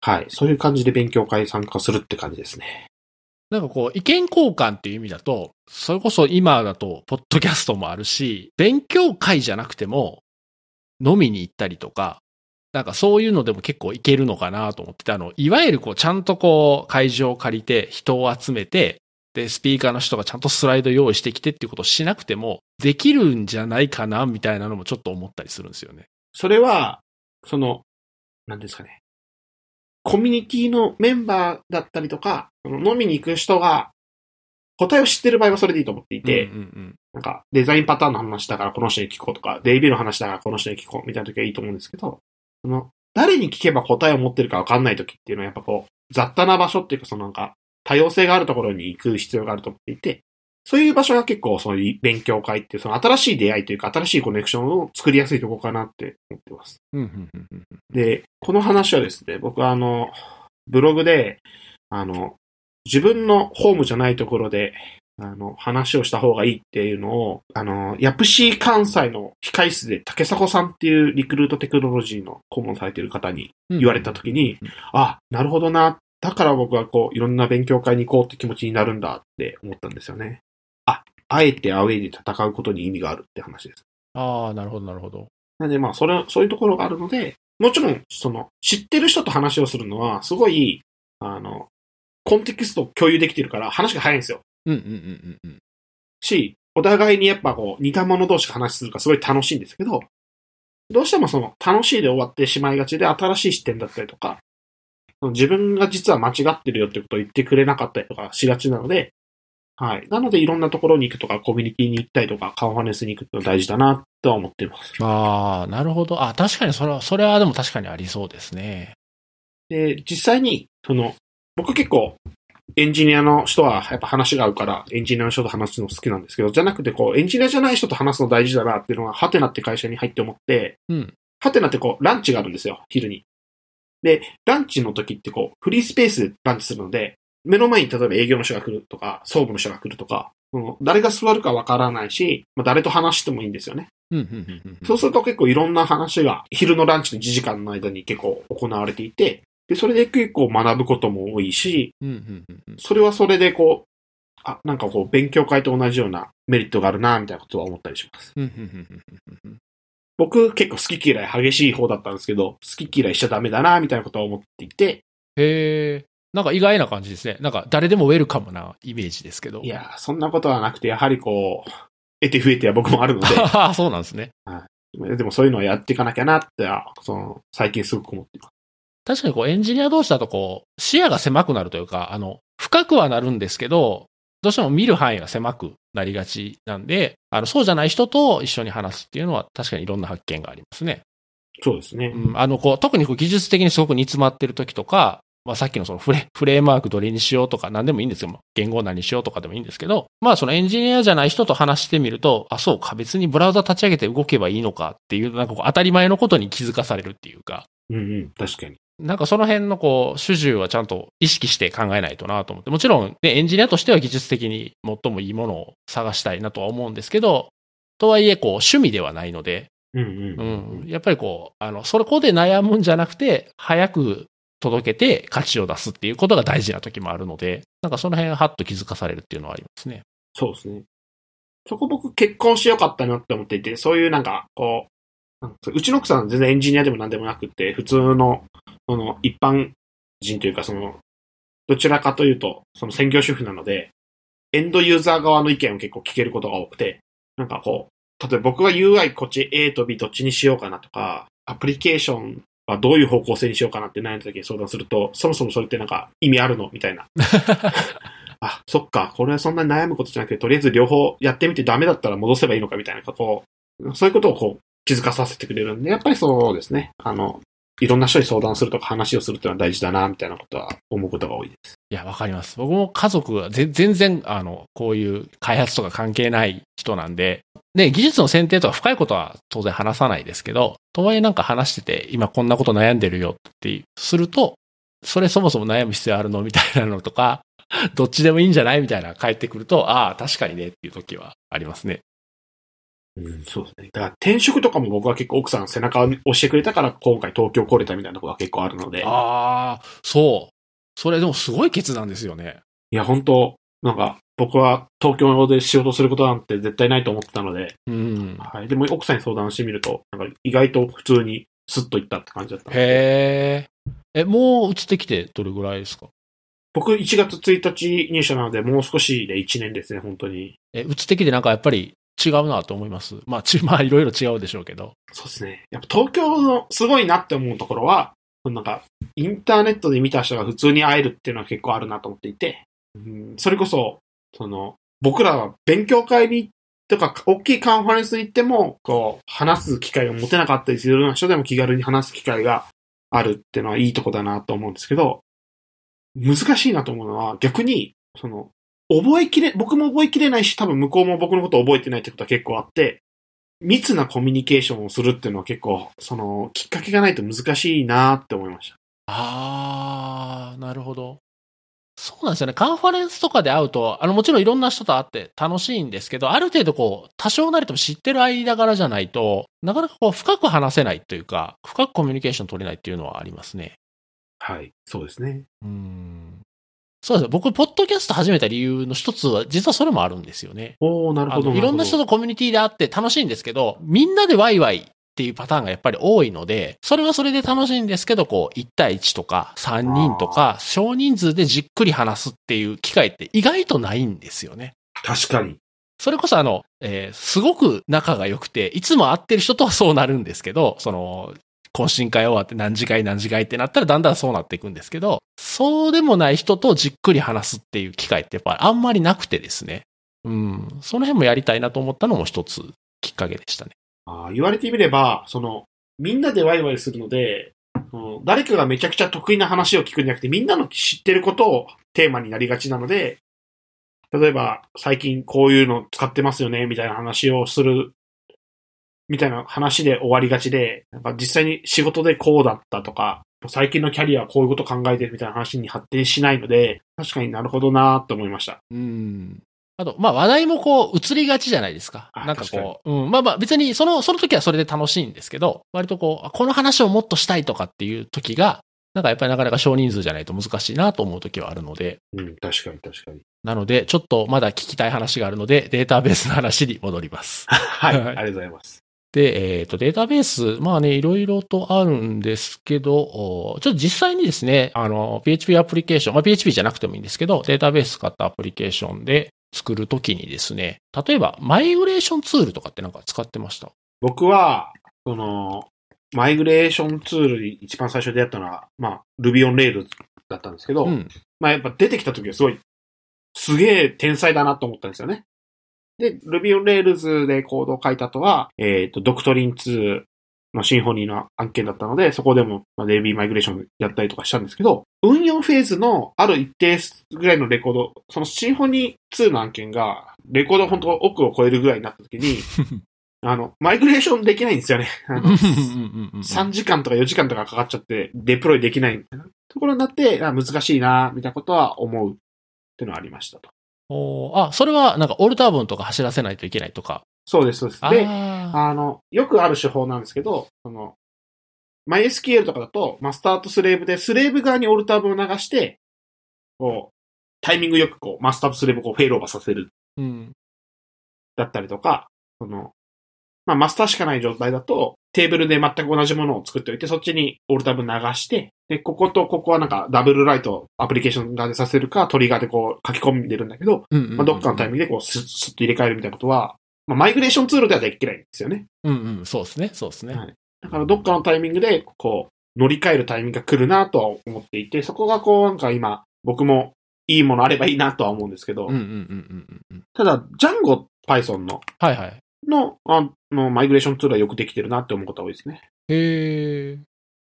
はい。そういう感じで勉強会参加するって感じですね。なんかこう、意見交換っていう意味だと、それこそ今だと、ポッドキャストもあるし、勉強会じゃなくても、飲みに行ったりとか、なんかそういうのでも結構いけるのかなと思ってて、あの、いわゆるこう、ちゃんとこう、会場を借りて、人を集めて、で、スピーカーの人がちゃんとスライド用意してきてっていうことをしなくても、できるんじゃないかな、みたいなのもちょっと思ったりするんですよね。それは、その、なんですかね。コミュニティのメンバーだったりとか、その飲みに行く人が、答えを知ってる場合はそれでいいと思っていて、うんうんなんか、デザインパターンの話だからこの人に聞こうとか、デイビーの話だからこの人に聞こうみたいな時はいいと思うんですけど、その、誰に聞けば答えを持ってるかわかんない時っていうのはやっぱこう、雑多な場所っていうかそのなんか、多様性があるところに行く必要があると思っていて、そういう場所が結構そういう勉強会っていうその新しい出会いというか新しいコネクションを作りやすいところかなって思ってます。で、この話はですね、僕はあの、ブログで、あの、自分のホームじゃないところで、あの、話をした方がいいっていうのを、あの、ヤプシー関西の控室で竹迫さんっていうリクルートテクノロジーの顧問されている方にうん言われたときに、あ、なるほどな。だから僕はこう、いろんな勉強会に行こうって気持ちになるんだって思ったんですよね。あ、あえてアウェイで戦うことに意味があるって話です。ああ、なるほど、なるほど。なんでまあ、それ、そういうところがあるので、もちろん、その、知ってる人と話をするのは、すごい、あの、コンテキストを共有できてるから話が早いんですよ。うんうんうんうんうん。し、お互いにやっぱこう、似た者同士が話するからすごい楽しいんですけど、どうしてもその、楽しいで終わってしまいがちで、新しい視点だったりとか、自分が実は間違ってるよってことを言ってくれなかったりとかしがちなので、はい。なので、いろんなところに行くとか、コミュニティに行ったりとか、カンファレンスに行くってのは大事だな、とは思っています。ああ、なるほど。あ確かにそれは、それはでも確かにありそうですね。で、実際に、その、僕結構、エンジニアの人はやっぱ話が合うから、エンジニアの人と話すの好きなんですけど、じゃなくてこう、エンジニアじゃない人と話すの大事だなっていうのは、ハテナって会社に入って思って、うん。ハテナってこう、ランチがあるんですよ、昼に。で、ランチの時ってこう、フリースペースでランチするので、目の前に例えば営業の人が来るとか、総務の人が来るとか、その誰が座るかわからないし、まあ、誰と話してもいいんですよね。うんうんうんうんそうすると結構いろんな話が昼のランチの1時間の間に結構行われていて、で、それで結構学ぶことも多いし、それはそれでこう、あ、なんかこう、勉強会と同じようなメリットがあるな、みたいなことは思ったりします。僕結構好き嫌い激しい方だったんですけど、好き嫌いしちゃダメだな、みたいなことは思っていて、へえ。なんか意外な感じですね。なんか誰でもウェルカムなイメージですけど。いやー、そんなことはなくて、やはりこう、得て増えては僕もあるので、ああ、そうなんですね。でもそういうのをやっていかなきゃなって、あその、最近すごく思っています。確かにこうエンジニア同士だとこう、視野が狭くなるというか、あの、深くはなるんですけど、どうしても見る範囲が狭くなりがちなんで、あの、そうじゃない人と一緒に話すっていうのは確かにいろんな発見がありますね。そうですね。うん、あの、こう、特にこう技術的にすごく煮詰まってる時とか、まあさっきのそのフレフレームワークどれにしようとか何でもいいんですよ。言語何にしようとかでもいいんですけど、まあそのエンジニアじゃない人と話してみると、あ、そうか、別にブラウザ立ち上げて動けばいいのかっていう、なんかこう当たり前のことに気づかされるっていうか、うんうん、確かに。なんかその辺のこう、主従はちゃんと意識して考えないとなと思って、もちろんね、エンジニアとしては技術的に最もいいものを探したいなとは思うんですけど、とはいえこう、趣味ではないので、うんうんうん。やっぱりこう、あの、それこで悩むんじゃなくて、早く届けて価値を出すっていうことが大事な時もあるので、なんかその辺はっと気づかされるっていうのはありますね。そうですね。そこ僕結婚してよかったなって思っていて、そういうなんか、こう、うちの奥さんは全然エンジニアでも何でもなくて、普通の、その、一般人というか、その、どちらかというと、その専業主婦なので、エンドユーザー側の意見を結構聞けることが多くて、なんかこう、例えば僕が UI こっち A と B どっちにしようかなとか、アプリケーションはどういう方向性にしようかなって悩んだ時に相談すると、そもそもそれってなんか意味あるのみたいな。あ、そっか、これはそんなに悩むことじゃなくて、とりあえず両方やってみてダメだったら戻せばいいのかみたいなことを、そういうことをこう気づかさせてくれるんで、やっぱりそうですね。あの、いろんな人に相談するとか話をするっていうのは大事だな、みたいなことは思うことが多いです。いや、わかります。僕も家族は全然、あの、こういう開発とか関係ない人なんで、ね、技術の選定とか深いことは当然話さないですけど、とはいえなんか話してて、今こんなこと悩んでるよってすると、それそもそも悩む必要あるのみたいなのとか、どっちでもいいんじゃないみたいな帰ってくると、ああ、確かにねっていう時はありますね。うん、そうですね。だから転職とかも僕は結構奥さん背中を押してくれたから今回東京来れたみたいなことが結構あるので。ああ、そう。それでもすごい決断ですよね。いや、本当なんか僕は東京で仕事することなんて絶対ないと思ってたので、うん。はい。でも奥さんに相談してみると、なんか意外と普通にスッといったって感じだった。へえ。え、もう移ってきてどれぐらいですか？僕1月1日入社なのでもう少しで1年ですね、本当に。え、移ってきてなんかやっぱり違うなと思います。まあ、ち、まあ、いろいろ違うでしょうけど。そうですね。やっぱ東京のすごいなって思うところは、なんか、インターネットで見た人が普通に会えるっていうのは結構あるなと思っていて、うん、それこそ、その、僕らは勉強会に、とか、大きいカンファレンスに行っても、こう、話す機会が持てなかったりするような人でも気軽に話す機会があるっていうのはいいとこだなと思うんですけど、難しいなと思うのは、逆に、その、覚えきれ、僕も覚えきれないし、多分向こうも僕のことを覚えてないってことは結構あって、密なコミュニケーションをするっていうのは結構、その、きっかけがないと難しいなって思いました。あー、なるほど。そうなんですよね。カンファレンスとかで会うと、あの、もちろんいろんな人と会って楽しいんですけど、ある程度こう、多少なりとも知ってる間柄じゃないと、なかなかこう、深く話せないというか、深くコミュニケーション取れないっていうのはありますね。はい。そうですね。うん。そうですね。僕、ポッドキャスト始めた理由の一つは、実はそれもあるんですよね。おー、なるほど。いろんな人と。とコミュニティで会って楽しいんですけど、みんなでワイワイっていうパターンがやっぱり多いので、それはそれで楽しいんですけど、こう、1対1とか3人とか、少人数でじっくり話すっていう機会って意外とないんですよね。確かに。それこそあの、えーすごく仲が良くて、いつも会ってる人とはそうなるんですけど、その、懇親会終わって何次会何次会ってなったらだんだんそうなっていくんですけど、そうでもない人とじっくり話すっていう機会ってやっぱりあんまりなくてですね。うん。その辺もやりたいなと思ったのも一つきっかけでしたね。あー言われてみれば、その、みんなでワイワイするので、うん誰かがめちゃくちゃ得意な話を聞くんじゃなくて、みんなの知ってることをテーマになりがちなので、例えば、最近こういうの使ってますよね、みたいな話をする、みたいな話で終わりがちで、なんか実際に仕事でこうだったとか、最近のキャリアはこういうこと考えてるみたいな話に発展しないので、確かになるほどなと思いました。うん。あと、まあ話題もこう移りがちじゃないですか。あなんかこう、うん。まあまあ別にその、その時はそれで楽しいんですけど、割とこう、あこの話をもっとしたいとかっていう時が、なんかやっぱりなかなか少人数じゃないと難しいなと思う時はあるので、うん、確かに確かに。なので、ちょっとまだ聞きたい話があるので、データベースの話に戻ります。はい、はいありがとうございます。で、えっ、と、データベース、まあね、いろいろとあるんですけど、おちょっと実際にですね、あの、PHP アプリケーション、まあ PHP じゃなくてもいいんですけど、データベース使ったアプリケーションで作るときにですね、例えば、マイグレーションツールとかってなんか使ってました？僕は、その、マイグレーションツールに一番最初出会ったのは、まあ、Ruby on Rails だったんですけど、うん。まあやっぱ出てきた時はすごい、すげえ天才だなと思ったんですよね。で、Ruby on Rails でコードを書いた後は、えっ、と、ドクトリン2のシンフォニーの案件だったので、そこでも、まあ、DB マイグレーションやったりとかしたんですけど、運用フェーズのある一定ぐらいのレコード、そのシンフォニー2の案件が、レコード本当奥を超えるぐらいになった時に、あの、マイグレーションできないんですよね。あの3時間とか4時間とかかかっちゃって、デプロイできないみたいなところになって、あ難しいな、みたいなことは思うっていうのはありましたと。おーあ、それはなんかオルター文とか走らせないといけないとか。そうです、そうです。あで、ーあの、よくある手法なんですけど、その、MySQL とかだと、マスターとスレーブで、スレーブ側にオルターブを流して、こう、タイミングよくこう、マスターとスレーブをこうフェイルオーバーさせる、うん。だったりとか、その、まあ、マスターしかない状態だと、テーブルで全く同じものを作っておいて、そっちにオルタブ流して、で、こことここはなんかダブルライトアプリケーション側でさせるか、トリガーでこう書き込んでるんだけど、まあ、どっかのタイミングでこうスッスッと入れ替えるみたいなことは、まあ、マイグレーションツールではできないんですよね。うんうん、そうですね、そうですね。はいだからどっかのタイミングで、こう、乗り換えるタイミングが来るなとは思っていて、そこがこうなんか今、僕もいいものあればいいなとは思うんですけど、うんうんうんうんうん。ただ、 Django Python の、はいはい。の、あの、マイグレーションツールはよくできてるなって思うことが多いですね。へえ。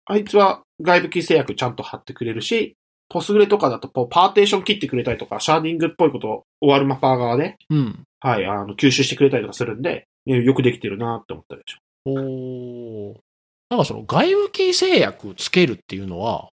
あいつは外部キー制約ちゃんと貼ってくれるし、ポスグレとかだとパーテーション切ってくれたりとか、シャーディングっぽいことを OR マッパー側で、うん。はい、あの、吸収してくれたりとかするんで、ねよくできてるなって思ったでしょ。おーなんかその外部キー制約つけるっていうのは、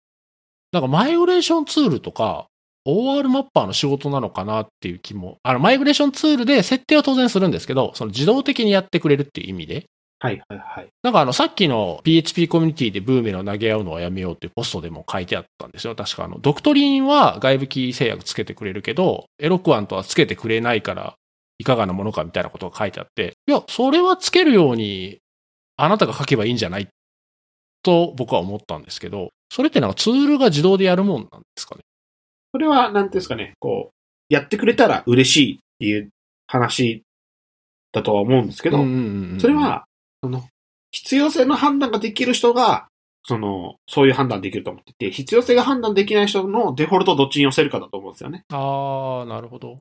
なんかマイグレーションツールとか、OR マッパーの仕事なのかなっていう気も、あの、マイグレーションツールで設定は当然するんですけど、その自動的にやってくれるっていう意味で、はい、はい、はい。なんかあの、さっきの PHP コミュニティでブーメランを投げ合うのはやめようっていうポストでも書いてあったんですよ。確かあの、ドクトリンは外部キー制約つけてくれるけど、エロクワントはつけてくれないから、いかがなものかみたいなことが書いてあって、いや、それはつけるように、あなたが書けばいいんじゃないと僕は思ったんですけど、それってなんかツールが自動でやるもんなんですかね？これは、なんですかね、こう、やってくれたら嬉しいっていう話だとは思うんですけど、それ、は、その、必要性の判断ができる人が、その、そういう判断できると思っていて、必要性が判断できない人のデフォルトをどっちに寄せるかだと思うんですよね。ああ、なるほど。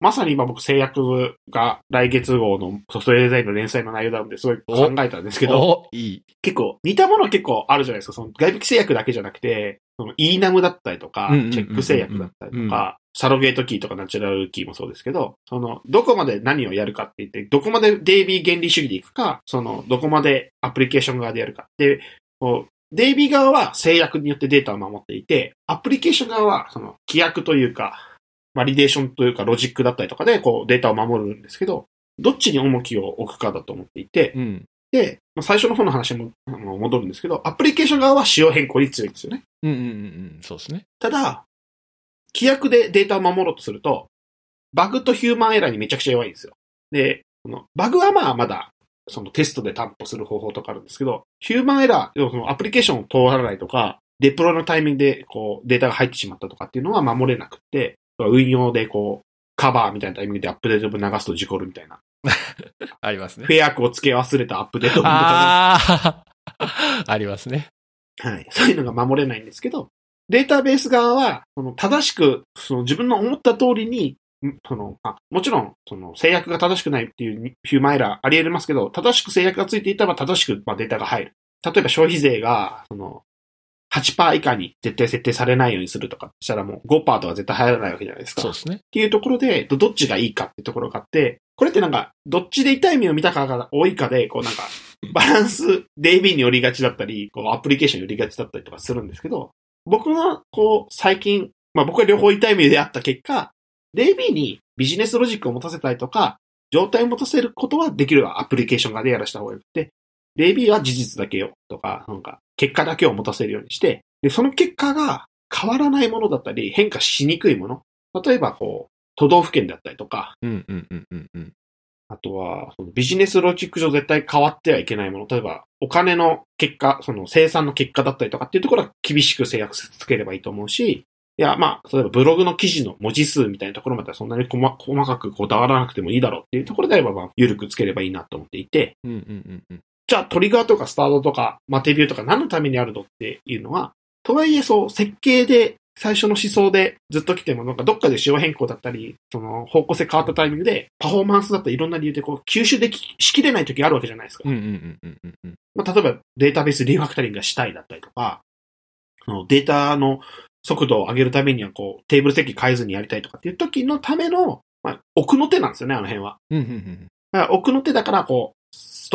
まさに今僕制約が来月号のソフトウェアデザインの連載の内容なのですごい考えたんですけど、おいい。結構似たもの結構あるじゃないですか。その外部規制約だけじゃなくて、その ENAM だったりとか、チェック制約だったりとか、サロゲートキーとかナチュラルキーもそうですけど、その、どこまで何をやるかって言って、どこまで DB 原理主義でいくか、その、どこまでアプリケーション側でやるか。で、こう、DB 側は制約によってデータを守っていて、アプリケーション側は、その、規約というか、バリデーションというかロジックだったりとかで、こう、データを守るんですけど、どっちに重きを置くかだと思っていて、うん。で、まあ、最初の方の話も戻るんですけど、アプリケーション側は仕様変更に強いんですよね。うんうんうんうん。そうですね。ただ、規約でデータを守ろうとすると、バグとヒューマンエラーにめちゃくちゃ弱いんですよ。で、このバグはまあまだ、そのテストで担保する方法とかあるんですけど、ヒューマンエラー、要はそのアプリケーションを通らないとか、デプロイのタイミングでこうデータが入ってしまったとかっていうのは守れなくて、運用でこう、カバーみたいなタイミングでアップデート分流すと事故るみたいな。ありますねフ。ェアクを付け忘れたアップデート分とかありますね。はい。そういうのが守れないんですけど、データベース側は、その正しく、その自分の思った通りに、んその、あ、もちろん、その制約が正しくないっていうヒューマンエラーあり得ますけど、正しく制約がついていたら正しく、まあ、データが入る。例えば消費税が、その、8%以下に絶対設定されないようにするとかしたらもう5%とか絶対入らないわけじゃないですか。っそうですね。ていうところで、どどっちがいいかっていうところがあって、これってなんか、どっちで痛い目を見たかが多いかで、こうなんか、バランス DB に寄りがちだったり、こうアプリケーションに寄りがちだったりとかするんですけど、僕の、こう、最近、まあ僕は両方痛い目であった結果、DB にビジネスロジックを持たせたりとか、状態を持たせることはできるアプリケーション側でやらした方がよくて、DB は事実だけよとか、なんか、結果だけを持たせるようにして、で、その結果が変わらないものだったり、変化しにくいもの。例えば、こう、都道府県だったりとか、うんうんうんうんうん。あとは、そのビジネスロジック上絶対変わってはいけないもの。例えば、お金の結果、その生産の結果だったりとかっていうところは厳しく制約つければいいと思うし、いや、まあ、例えばブログの記事の文字数みたいなところまではそんなに細細かくこだわらなくてもいいだろうっていうところであれば、まあ、緩くつければいいなと思っていて、うんうんうんうん。じゃあトリガーとかスタートとかマテビューとか何のためにあるのっていうのは、とはいえそう、設計で最初の思想でずっと来ても、なんかどっかで仕様変更だったり、その方向性変わったタイミングで、パフォーマンスだったりいろんな理由でこう、吸収できしきれない時あるわけじゃないですか。うんうんうんうんうんうん。まあ、例えばデータベースリファクタリングがしたいだったりとか、データの速度を上げるためにはこう、テーブル席変えずにやりたいとかっていう時のための、まあ、奥の手なんですよね、あの辺は。うんうんうんだから奥の手だから、こ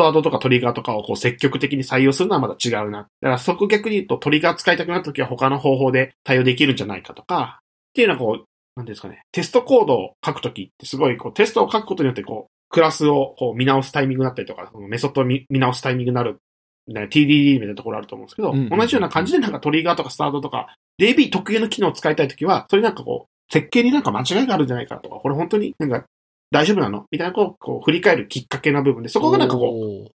う、ストアードとかトリガーとかをこう積極的に採用するのはまた違うな。だからそこ逆に言うとトリガー使いたくなった時は他の方法で対応できるんじゃないかとか、っていうのはこう、なんですかね、テストコードを書くときってすごいこうテストを書くことによってこう、クラスをこう見直すタイミングだったりとか、そのメソッドを見見直すタイミングになる、みたいな TDD みたいなところあると思うんですけど、うんうんうん同じような感じでなんかトリガーとかスタートとか、DB 特有の機能を使いたいときは、それなんかこう、設計になんか間違いがあるんじゃないかとか、これ本当になんか大丈夫なの？みたいなこう、こう振り返るきっかけな部分で、そこがなんかこう、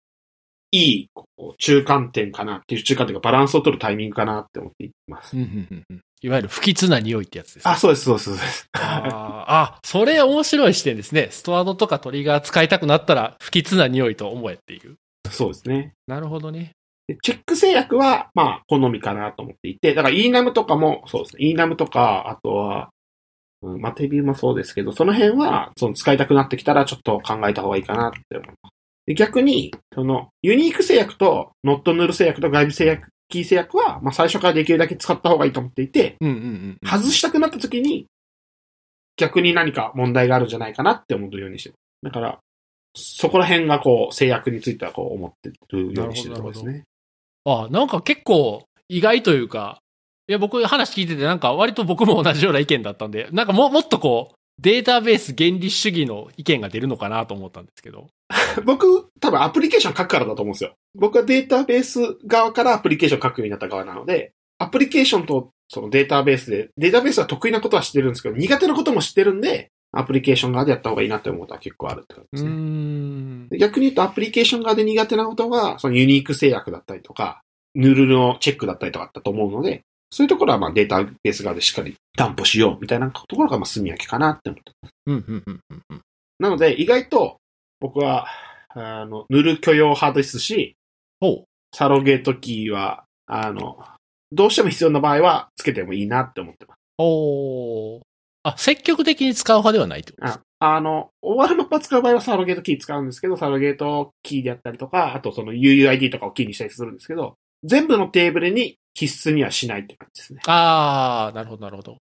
いい、こう、中間点かなっていう、中間点がバランスを取るタイミングかなって思っています。いわゆる不吉な匂いってやつですね。あ、そうです、そうです、そうです。あーあ、それ面白い視点ですね。ストアドとかトリガー使いたくなったら不吉な匂いと思えっていう。そうですね。なるほどね。でチェック制約は、まあ、好みかなと思っていて、だから ENAM とかも、そうですね。ENAM とか、あとは、うん、マテビューもそうですけど、その辺は、その使いたくなってきたらちょっと考えた方がいいかなって思います。で逆に、その、ユニーク制約と、ノットヌル制約と外部制約、キー制約は、まあ最初からできるだけ使った方がいいと思っていて、うんうんうんうん。外したくなった時に、逆に何か問題があるんじゃないかなって思うようにしてる。だから、そこら辺がこう、制約についてはこう思ってるようにしてるところですね。あ、なんか結構意外というか、いや、僕話聞いててなんか割と僕も同じような意見だったんで、なんかも もっとこう、データベース原理主義の意見が出るのかなと思ったんですけど。僕、多分アプリケーション書くからだと思うんですよ。僕はデータベース側からアプリケーション書くようになった側なので、アプリケーションとそのデータベースで、データベースは得意なことは知ってるんですけど、苦手なことも知ってるんで、アプリケーション側でやった方がいいなって思うことは結構あるって感じですね。逆に言うとアプリケーション側で苦手なことは、そのユニーク制約だったりとか、ヌルのチェックだったりとかだと思うので、そういうところはまあデータベース側でしっかり担保しようみたいなところがまあ炭焼きかなって思ってます。うんうんうんうんうん。なので意外と僕は、あの、ヌル許容派ですし、ほう。サロゲートキーは、あの、どうしても必要な場合はつけてもいいなって思ってます。おーあ、積極的に使う派ではないってことですああの、OR マップを使う場合はサロゲートキー使うんですけど、サロゲートキーであったりとか、あとその UUID とかをキーにしたりするんですけど、全部のテーブルに必須にはしないって感じですね。ああ、なるほど、なるほど。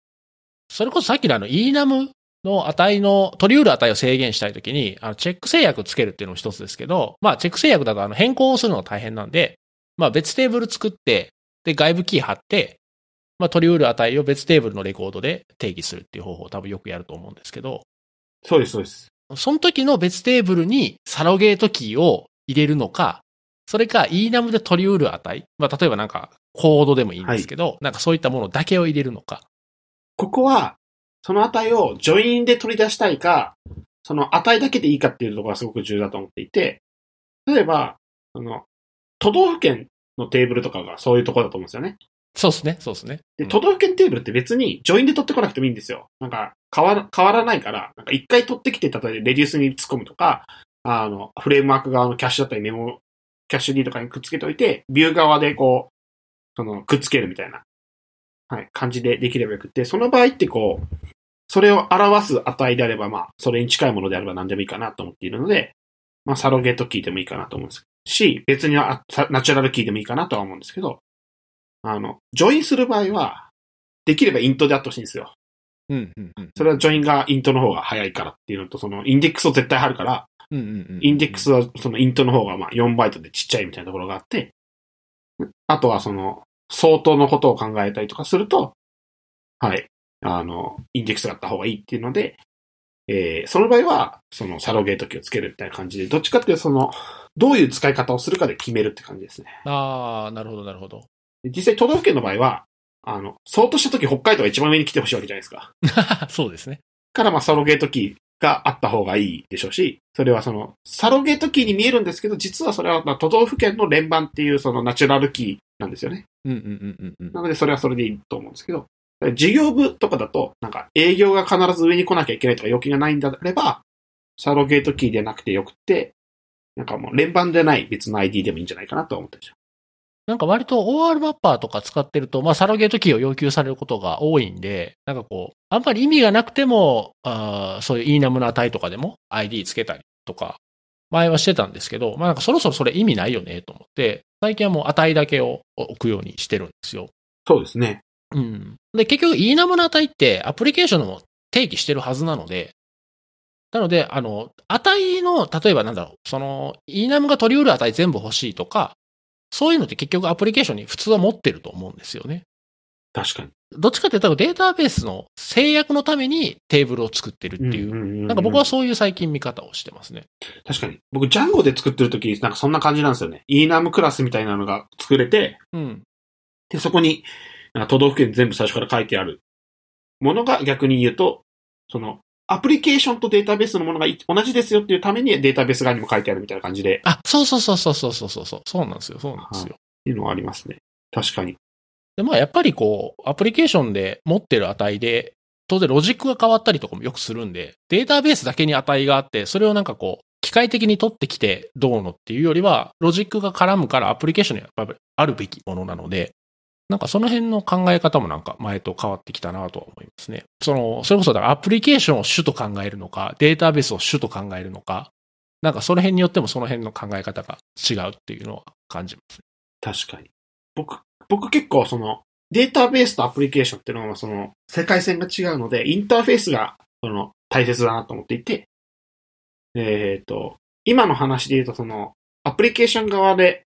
それこそさっきのあの enum の値の、取り得る値を制限したいときに、あの、チェック制約つけるっていうのも一つですけど、まあ、チェック制約だとあの変更をするのが大変なんで、まあ、別テーブル作って、で、外部キー貼って、まあ、取り得る値を別テーブルのレコードで定義するっていう方法を多分よくやると思うんですけど、そうです、そうです。その時の別テーブルにサロゲートキーを入れるのか、それか enum で取り得る値、まあ、例えばなんかコードでもいいんですけど、なんかそういったものだけを入れるのか。ここは、その値をジョインで取り出したいか、その値だけでいいかっていうところがすごく重要だと思っていて、例えば、その、都道府県のテーブルとかがそういうところだと思うんですよね。そうですね、そうですね。で、うん都道府県テーブルって別にジョインで取ってこなくてもいいんですよ。なんか、変わら、変わらないから、なんか一回取ってきて、例えばレデュースに突っ込むとか、あの、フレームワーク側のキャッシュだったりメモ、キャッシュ D とかにくっつけておいて、ビュー側でこう、その、くっつけるみたいな、はい、感じでできればよくって、その場合ってこう、それを表す値であれば、まあ、それに近いものであれば何でもいいかなと思っているので、まあ、サロゲートキーでもいいかなと思うんですし、別にナチュラルキーでもいいかなとは思うんですけど、あの、ジョインする場合は、できればイントであってほしいんですよ。うん、うん、うん。それはジョインがイントの方が早いからっていうのと、そのインデックスを絶対貼るから、うんうんうん。インデックスはそのイントの方がまあ4バイトでちっちゃいみたいなところがあって、あとはその相当のことを考えたりとかすると、はい、あの、インデックスがあった方がいいっていうので、えー、その場合は、そのサロゲートキーをつけるみたいな感じで、どっちかっていうとその、どういう使い方をするかで決めるって感じですね。ああ、なるほど、なるほど。で実際都道府県の場合は、あの、相当した時北海道が一番上に来てほしいわけじゃないですか。そうですね。からまあサロゲートキーがあった方がいいでしょうし、それはその、サロゲートキーに見えるんですけど、実はそれはまあ都道府県の連番っていうそのナチュラルキーなんですよね。うんうんうんうんうん。なのでそれはそれでいいと思うんですけど、事業部とかだと、なんか営業が必ず上に来なきゃいけないとか要求がないんであれば、サロゲートキーでなくてよくて、なんかもう連番でない別の ID でもいいんじゃないかなと思ってるんですよ。なんか割と OR マッパーとか使ってると、まあサロゲートキーを要求されることが多いんで、なんかこう、あんまり意味がなくても、あーそういうイーナムの値とかでも ID つけたりとか、前はしてたんですけど、まあなんかそろそろそれ意味ないよねと思って、最近はもう値だけを置くようにしてるんですよ。そうですね。うん。で、結局、イーナムの値ってアプリケーションでも定義してるはずなので、なので、あの、値の、例えばなんだろう、その、イーナムが取り得る値全部欲しいとか、そういうのって結局アプリケーションに普通は持ってると思うんですよね。確かに。どっちかっていうとデータベースの制約のためにテーブルを作ってるっていう、うなんか僕はそういう最近見方をしてますね。確かに。僕、ジャンゴで作ってるとき、なんかそんな感じなんですよね。イーナムクラスみたいなのが作れて、うん。で、そこに、都道府県全部最初から書いてあるものが逆に言うと、その、アプリケーションとデータベースのものが同じですよっていうためにデータベース側にも書いてあるみたいな感じで。あ、そうそうそうそうそうそうそう。そうなんですよ、そうなんですよ。っていうのはありますね。確かに。で、まあやっぱりこう、アプリケーションで持ってる値で、当然ロジックが変わったりとかもよくするんで、データベースだけに値があって、それをなんかこう、機械的に取ってきてどうのっていうよりは、ロジックが絡むからアプリケーションにはやっぱりあるべきものなので、なんかその辺の考え方もなんか前と変わってきたなとは思いますね。その、それこそだからアプリケーションを主と考えるのか、データベースを主と考えるのか、なんかその辺によってもその辺の考え方が違うっていうのは感じます。ね確かに。僕、僕結構その、データベースとアプリケーションっていうのはその、世界線が違うので、インターフェースが、その、大切だなと思っていて、えっ、と、今の話で言うとその、アプリケーション側で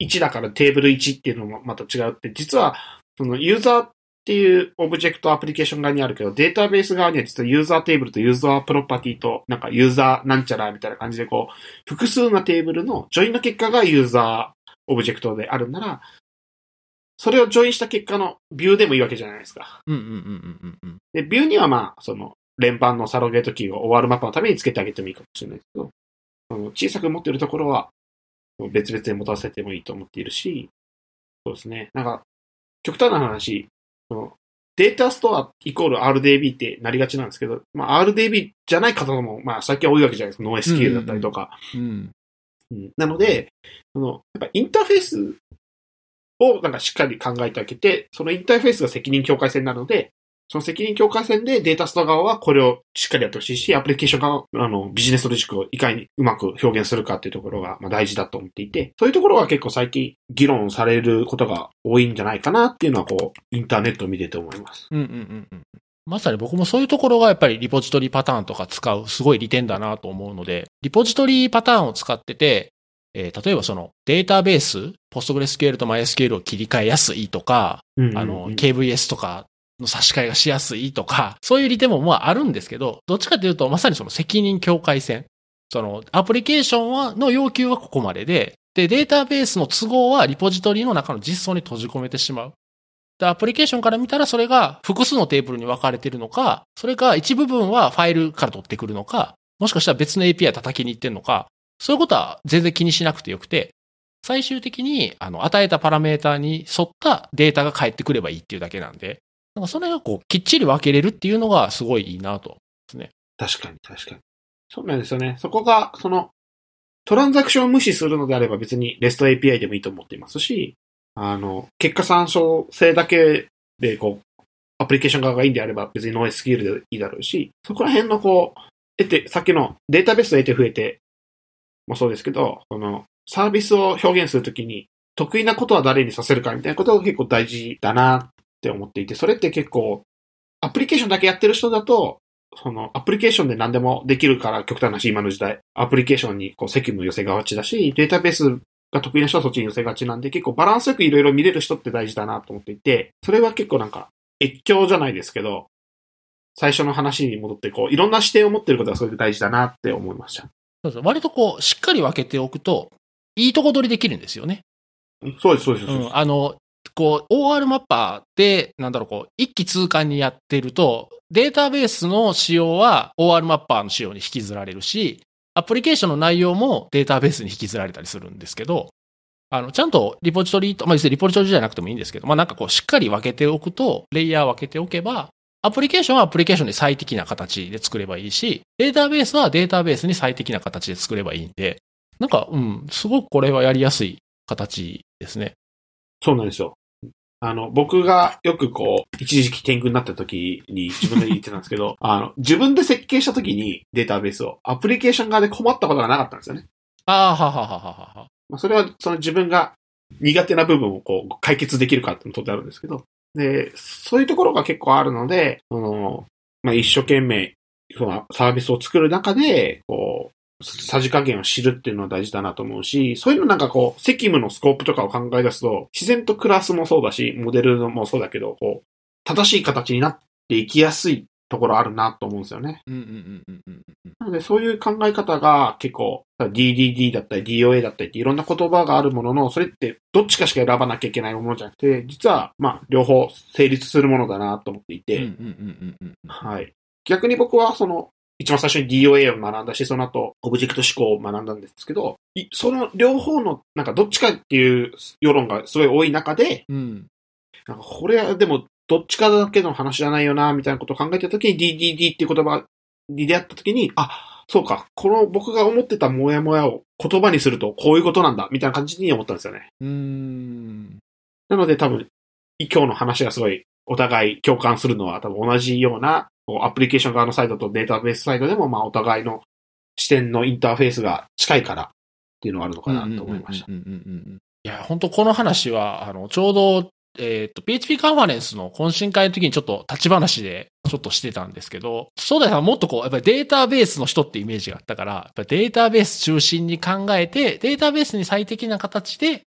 1だからテーブル1っていうのもまた違うって、実は、その、ユーザーっていうオブジェクトアプリケーション側にあるけど、データベース側には実はユーザーテーブルとユーザープロパティと、なんかユーザーなんちゃらみたいな感じでこう、複数のテーブルのジョインの結果がユーザーオブジェクトであるなら、それをジョインした結果のビューでもいいわけじゃないですか。うんうんうんうんうんうん。で、ビューにはまあ、その、連番のサロゲートキーを OR マップのためにつけてあげてもいいかもしれないけど、小さく持っているところは、別々で持たせてもいいと思っているし、そうですね。なんか、極端な話、そのデータストアイコール RDB ってなりがちなんですけど、まあ RDB じゃない方も、まあ最近は多いわけじゃないですか。ノー SQL だったりとか。うん。うんなので、その、やっぱインターフェースをなんかしっかり考えてあげて、そのインターフェースが責任境界線なので、その責任境界線でデータスト側はこれをしっかりやってほしいし、アプリケーション側はあのビジネスロジックをいかにうまく表現するかっていうところがまあ大事だと思っていて、そういうところが結構最近議論されることが多いんじゃないかなっていうのはこう、インターネットを見てて思います。うんうんうんうん。まさに僕もそういうところがやっぱりリポジトリパターンとか使うすごい利点だなと思うので、リポジトリパターンを使ってて、えー例えばそのデータベース、PostgreSQL と MySQL を切り替えやすいとか、うんあの、KVS とかの差し替えがしやすいとか、そういう利点もまああるんですけど、どっちかというとまさにその責任境界線。そのアプリケーションは、の要求はここまでで、で、データベースの都合はリポジトリの中の実装に閉じ込めてしまう。で、アプリケーションから見たらそれが複数のテーブルに分かれてるのか、それか一部分はファイルから取ってくるのか、もしかしたら別の API 叩きに行ってるのか、そういうことは全然気にしなくてよくて、最終的に、あの、与えたパラメータに沿ったデータが返ってくればいいっていうだけなんで、なんかそれがこう、きっちり分けれるっていうのがすごいいいなと。ですね確かに、確かに。そうなんですよね。そこが、その、トランザクションを無視するのであれば別に REST API でもいいと思っていますし、あの、結果参照性だけで、こう、アプリケーション側がいいんであれば別に NoSQL でいいだろうし、そこら辺のこう、得て、さっきのデータベースを得て増えてもそうですけど、その、サービスを表現するときに、得意なことは誰にさせるかみたいなことが結構大事だなって思っていて、それって結構、アプリケーションだけやってる人だと、その、アプリケーションで何でもできるから極端な話、今の時代。アプリケーションにこう責務寄せがちだし、データベースが得意な人はそっちに寄せがちなんで、結構バランスよくいろいろ見れる人って大事だなと思っていて、それは結構なんか、越境じゃないですけど、最初の話に戻って、こう、いろんな視点を持ってることがそれで大事だなって思いました。そうそう割とこう、しっかり分けておくと、いいとこ取りできるんですよね。そうです、そうです。そうですうん。あの、こう、OR マッパーで、なんだろう、こう、一気通貫にやってると、データベースの仕様は OR マッパーの仕様に引きずられるし、アプリケーションの内容もデータベースに引きずられたりするんですけど、あの、ちゃんとリポジトリと、まあ、別にリポジトリじゃなくてもいいんですけど、まあ、なんかこう、しっかり分けておくと、レイヤー分けておけば、アプリケーションはアプリケーションで最適な形で作ればいいし、データベースはデータベースに最適な形で作ればいいんで、なんか、うん、すごくこれはやりやすい形ですね。そうなんですよ。あの、僕がよくこう、一時期天狗になった時に自分で言ってたんですけど、あの、自分で設計した時にデータベースを、アプリケーション側で困ったことがなかったんですよね。ああ、はははははは。まあ、それは、その自分が苦手な部分をこう、解決できるかっていうのとってあるんですけど、で、そういうところが結構あるので、その、まあ、一生懸命、そのサービスを作る中で、こう、さじ加減を知るっていうのは大事だなと思うし、そういうのなんかこう、責務のスコープとかを考え出すと、自然とクラスもそうだし、モデルもそうだけど、こう、正しい形になっていきやすいところあるなと思うんですよね。うんうんうんうんうんうん。なので、そういう考え方が結構、DDD だったり DOA だったりっていろんな言葉があるものの、それってどっちかしか選ばなきゃいけないものじゃなくて、実は、まあ、両方成立するものだなと思っていて、うんうんうんうんうん。はい。逆に僕はその、一番最初に DOA を学んだし、その後、オブジェクト思考を学んだんですけど、いその両方の、なんかどっちかっていう世論がすごい多い中で、うん。なんかこれはでも、どっちかだけの話じゃないよな、みたいなことを考えてた時に DDD っていう言葉に出会った時に、あ、そうか、この僕が思ってたモヤモヤを言葉にするとこういうことなんだ、みたいな感じに思ったんですよね。うーん。なので多分、今日の話がすごいお互い共感するのは多分同じような、アプリケーション側のサイドとデータベースサイドでも、まあお互いの視点のインターフェースが近いからっていうのがあるのかなと思いました。いや、本当この話は、あの、ちょうど、えっ、と、PHP カンファレンスの懇親会の時にちょっと立ち話でちょっとしてたんですけど、そうだよ、もっとこう、やっぱりデータベースの人ってイメージがあったから、やっぱデータベース中心に考えて、データベースに最適な形で、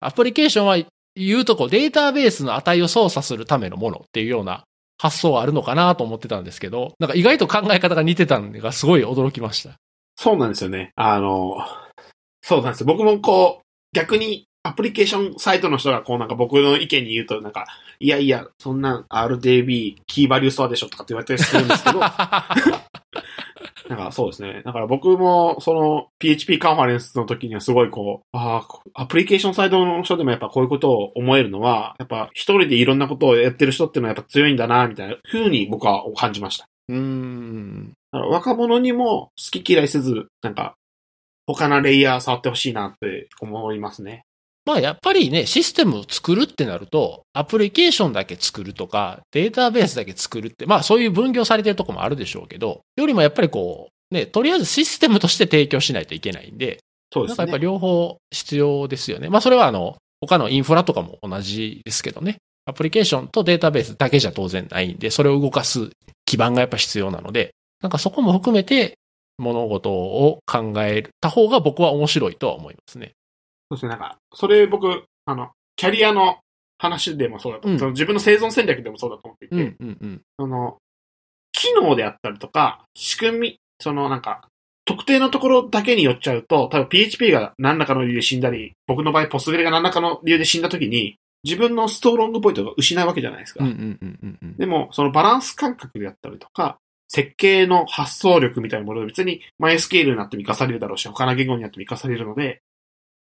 アプリケーションは言うとこう、データベースの値を操作するためのものっていうような発想はあるのかなと思ってたんですけど、なんか意外と考え方が似てたのがすごい驚きました。そうなんですよね。あの、そうなんですよ。僕もこう、逆にアプリケーションサイトの人がこうなんか僕の意見に言うとなんか、いやいや、そんな RDB キーバリューストアでしょとかって言われたりするんですけど、なんかそうですね。だから僕もその PHP カンファレンスの時にはすごいこう、ああ、アプリケーションサイドの人でもやっぱこういうことを思えるのは、やっぱ一人でいろんなことをやってる人っていうのはやっぱ強いんだな、みたいな風に僕は感じました。うーん。だから若者にも好き嫌いせず、なんか、他のレイヤー触ってほしいなって思いますね。まあやっぱりね、システムを作るってなると、アプリケーションだけ作るとか、データベースだけ作るって、まあそういう分業されてるとこもあるでしょうけど、よりもやっぱりこう、ね、とりあえずシステムとして提供しないといけないんで、そうですね。なんかやっぱ両方必要ですよね。まあそれはあの、他のインフラとかも同じですけどね。アプリケーションとデータベースだけじゃ当然ないんで、それを動かす基盤がやっぱ必要なので、なんかそこも含めて物事を考えた方が僕は面白いとは思いますね。そうですね。なんか、それ僕、あの、キャリアの話でもそうだと、うんその自分の生存戦略でもそうだと思っていて、うん、うん、うん。その、機能であったりとか、仕組み、そのなんか、特定のところだけに寄っちゃうと、多分 PHP が何らかの理由で死んだり、僕の場合ポスグレが何らかの理由で死んだ時に、自分のストロングポイントが失うわけじゃないですか。うん、うんうん。でも、そのバランス感覚であったりとか、設計の発想力みたいなもので別に MySQL になっても活かされるだろうし、他の言語になっても活かされるので、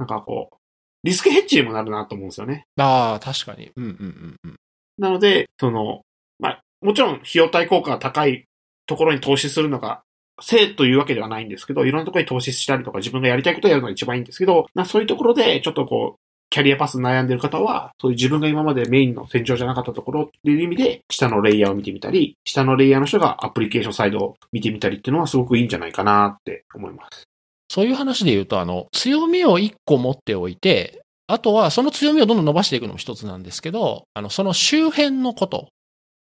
なんかこう、リスクヘッジにもなるなと思うんですよね。ああ、確かに。うん、うん、うん、うん。なので、その、まあ、もちろん費用対効果が高いところに投資するのが、正というわけではないんですけど、いろんなところに投資したりとか自分がやりたいことをやるのが一番いいんですけど、まあ、そういうところでちょっとこう、キャリアパス悩んでる方は、そういう自分が今までメインの戦場じゃなかったところっていう意味で、下のレイヤーを見てみたり、下のレイヤーの人がアプリケーションサイドを見てみたりっていうのはすごくいいんじゃないかなって思います。そういう話で言うと、あの、強みを一個持っておいて、あとはその強みをどんどん伸ばしていくのも一つなんですけど、あの、その周辺のこと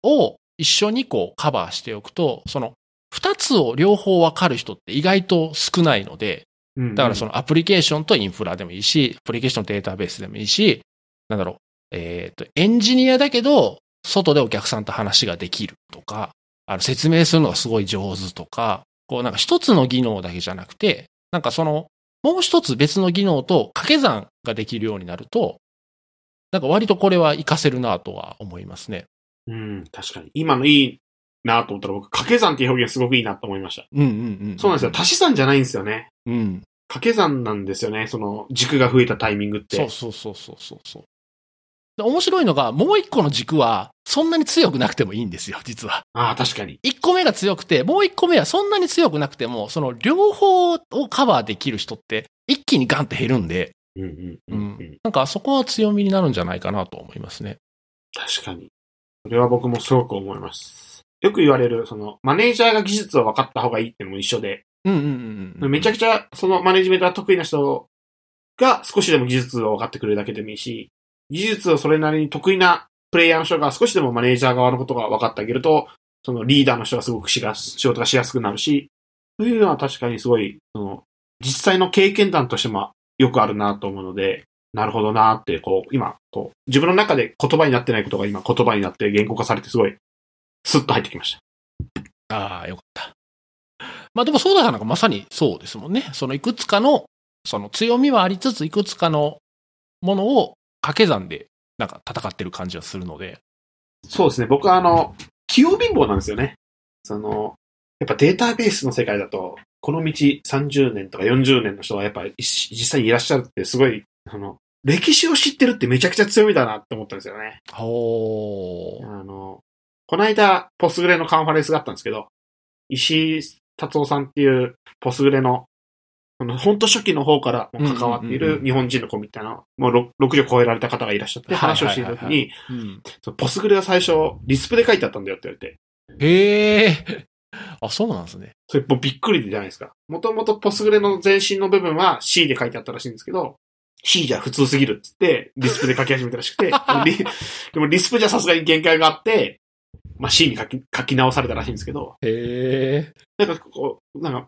を一緒にこうカバーしておくと、その二つを両方わかる人って意外と少ないので、うんだからそのアプリケーションとインフラでもいいし、アプリケーションとデータベースでもいいし、なんだろう、えっ、と、エンジニアだけど、外でお客さんと話ができるとか、あの、説明するのがすごい上手とか、こうなんか一つの技能だけじゃなくて、なんかその、もう一つ別の技能と掛け算ができるようになると、なんか割とこれは活かせるなとは思いますね。うん、確かに。今のいいなと思ったら僕、掛け算っていう表現すごくいいなと思いました。うんうんうん。そうなんですよ。足し算じゃないんですよね。うん。掛け算なんですよね。その、軸が増えたタイミングって。そうそうそうそうそうそう。で面白いのが、もう一個の軸は、そんなに強くなくてもいいんですよ、実は。ああ、確かに。一個目が強くて、もう一個目はそんなに強くなくても、その両方をカバーできる人って、一気にガンって減るんで、うんうんううんうんん。なんかそこは強みになるんじゃないかなと思いますね。確かに。それは僕もすごく思います。よく言われる、その、マネージャーが技術を分かった方がいいってのも一緒で、うんうんうんうん。めちゃくちゃ、そのマネジメントが得意な人が少しでも技術を分かってくれるだけでもいいし、技術をそれなりに得意なプレイヤーの人が少しでもマネージャー側のことが分かってあげると、そのリーダーの人がすごく仕事がしやすくなるし、そういうのは確かにすごい、その、実際の経験談としてもよくあるなと思うので、なるほどなって、こう、今、こう、自分の中で言葉になってないことが今言葉になって言語化されてすごい、スッと入ってきました。ああ、よかった。まあでもそうだからなんかまさにそうですもんね。そのいくつかの、その強みはありつつ、いくつかのものを掛け算でなんか戦ってる感じはするので。そうですね。僕はあの、器用貧乏なんですよね。その、やっぱデータベースの世界だと、この道30年とか40年の人がやっぱり実際にいらっしゃるってすごい、あの、歴史を知ってるってめちゃくちゃ強みだなって思ったんですよね。ほー。あの、この間、ポスグレのカンファレンスがあったんですけど、石井達夫さんっていうポスグレの、その、本当初期の方からも関わっている日本人の子みたいな、もう 6, 60超えられた方がいらっしゃって、話をしているときはいはいに、ポスグレは最初、リスプで書いてあったんだよって言われて、へえ。あ、そうなんですね。それもうびっくりじゃないですか。もともとポスグレの前身の部分は C で書いてあったらしいんですけど、C じゃ普通すぎるっつって、リスプで書き始めたらしくて、リでもリスプじゃさすがに限界があって、まあ C に書き書き直されたらしいんですけど、へえ。なんかこう、なんか、い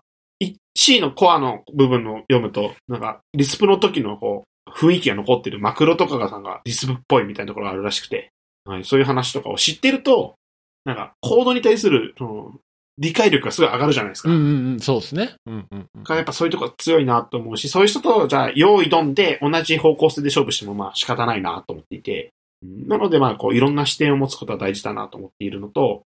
C のコアの部分の読むと、なんか、リスプの時のこう、雰囲気が残ってるマクロとかがさんがリスプっぽいみたいなところがあるらしくて、はい、そういう話とかを知ってると、なんか、コードに対する、その、理解力がすごい上がるじゃないですか。うんうんうん、そうですね。うんうんうん。やっぱそういうとこ強いなと思うし、そういう人と、じゃあ、用意どんで同じ方向性で勝負してもまあ仕方ないなと思っていて、なのでまあこういろんな視点を持つことは大事だなと思っているのと、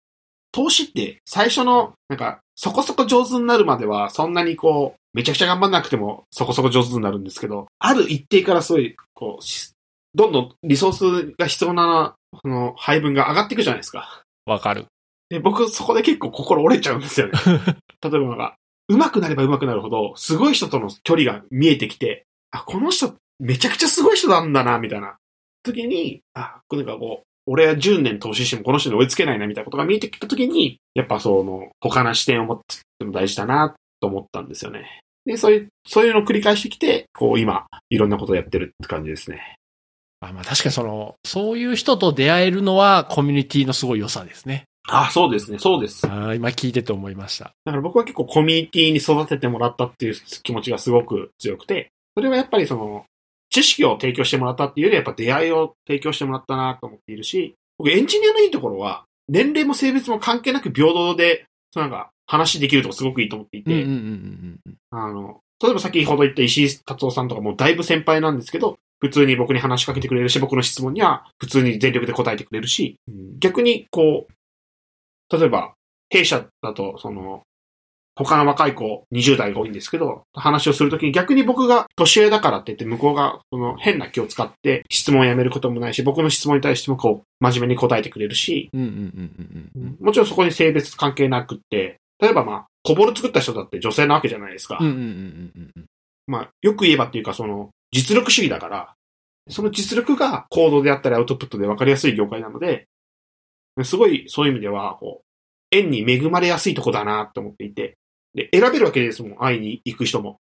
投資って最初の、なんか、そこそこ上手になるまでは、そんなにこう、めちゃくちゃ頑張んなくても、そこそこ上手になるんですけど、ある一定からすごい、こうし、どんどんリソースが必要な、その、配分が上がっていくじゃないですか。わかる。で、僕、そこで結構心折れちゃうんですよね。例えばなんか、上手くなれば上手くなるほど、すごい人との距離が見えてきて、あ、この人、めちゃくちゃすごい人なんだな、みたいな。時に、あ、なんかこう、俺は10年投資してもこの人に追いつけないな、みたいなことが見えてきた時に、やっぱその、他の視点を持つっても大事だな、と思ったんですよね。で、そういう、そういうのを繰り返してきて、こう、今、いろんなことをやってるって感じですね。あまあ確かにその、そういう人と出会えるのはコミュニティのすごい良さですね。あ、そうですね、そうです。あ今聞いてて思いました。だから僕は結構コミュニティに育ててもらったっていう気持ちがすごく強くて、それはやっぱりその、知識を提供してもらったっていうよりやっぱ出会いを提供してもらったなと思っているし、僕エンジニアのいいところは、年齢も性別も関係なく平等で、そのなんか話できるとこすごくいいと思っていて。あの、例えば先ほど言った石井達夫さんとかもだいぶ先輩なんですけど、普通に僕に話しかけてくれるし、僕の質問には普通に全力で答えてくれるし、逆にこう、例えば、弊社だと、その、他の若い子、20代が多いんですけど、話をするときに逆に僕が年上だからって言って、向こうがその変な気を使って質問をやめることもないし、僕の質問に対してもこう、真面目に答えてくれるし。もちろんそこに性別関係なくって、例えばまあ、小ボル作った人だって女性なわけじゃないですか。まあ、よく言えばっていうか、その、実力主義だから、その実力が行動であったりアウトプットで分かりやすい業界なので、すごいそういう意味では、こう、縁に恵まれやすいとこだなと思っていて、で、選べるわけですもん、会いに行く人も。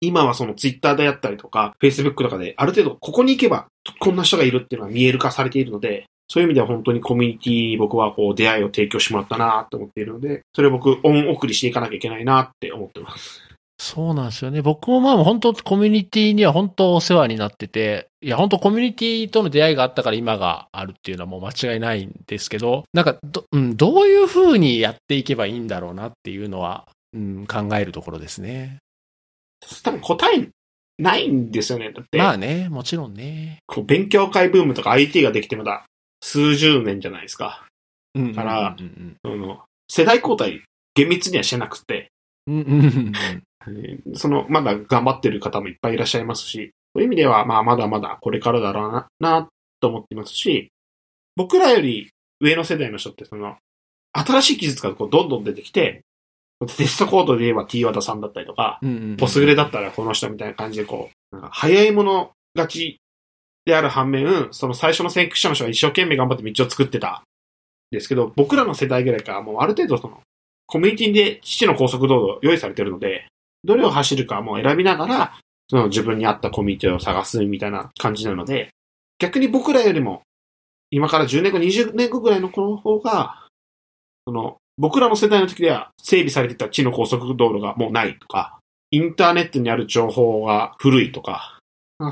今はそのツイッターであったりとか、フェイスブックとかで、ある程度ここに行けば、こんな人がいるっていうのが見える化されているので、そういう意味では本当にコミュニティ僕はこう出会いを提供してもらったなって思っているので、それを僕、恩送りしていかなきゃいけないなって思ってます。そうなんですよね。僕もまあ本当コミュニティには本当お世話になってて、いや本当コミュニティとの出会いがあったから今があるっていうのはもう間違いないんですけど、なんかど、うん、どういう風にやっていけばいいんだろうなっていうのは、うん、考えるところですね。多分答えないんですよね。だって、まあね、もちろんね。こう勉強会ブームとか IT ができてまだ数十年じゃないですか。うん。からうんその世代交代厳密にはしてなくて、うんうん。うんうんえーその、まだ頑張ってる方もいっぱいいらっしゃいますし、そういう意味では、まあ、まだまだこれからだろうな、な、と思っていますし、僕らより上の世代の人って、その、新しい技術がこうどんどん出てきて、テストコードで言えば T 和田さんだったりとか。ポスグレだったらこの人みたいな感じでこう、なんか早いもの勝ちである反面、その最初の先駆者の人が一生懸命頑張って道を作ってたんですけど、僕らの世代ぐらいからもうある程度その、コミュニティで父の高速道路用意されてるので、どれを走るかも選びながら、その自分に合ったコミュニティを探すみたいな感じなので、逆に僕らよりも、今から10年後、20年後ぐらいの子の方が、その、僕らの世代の時では整備されていた地の高速道路がもうないとか、インターネットにある情報が古いとか、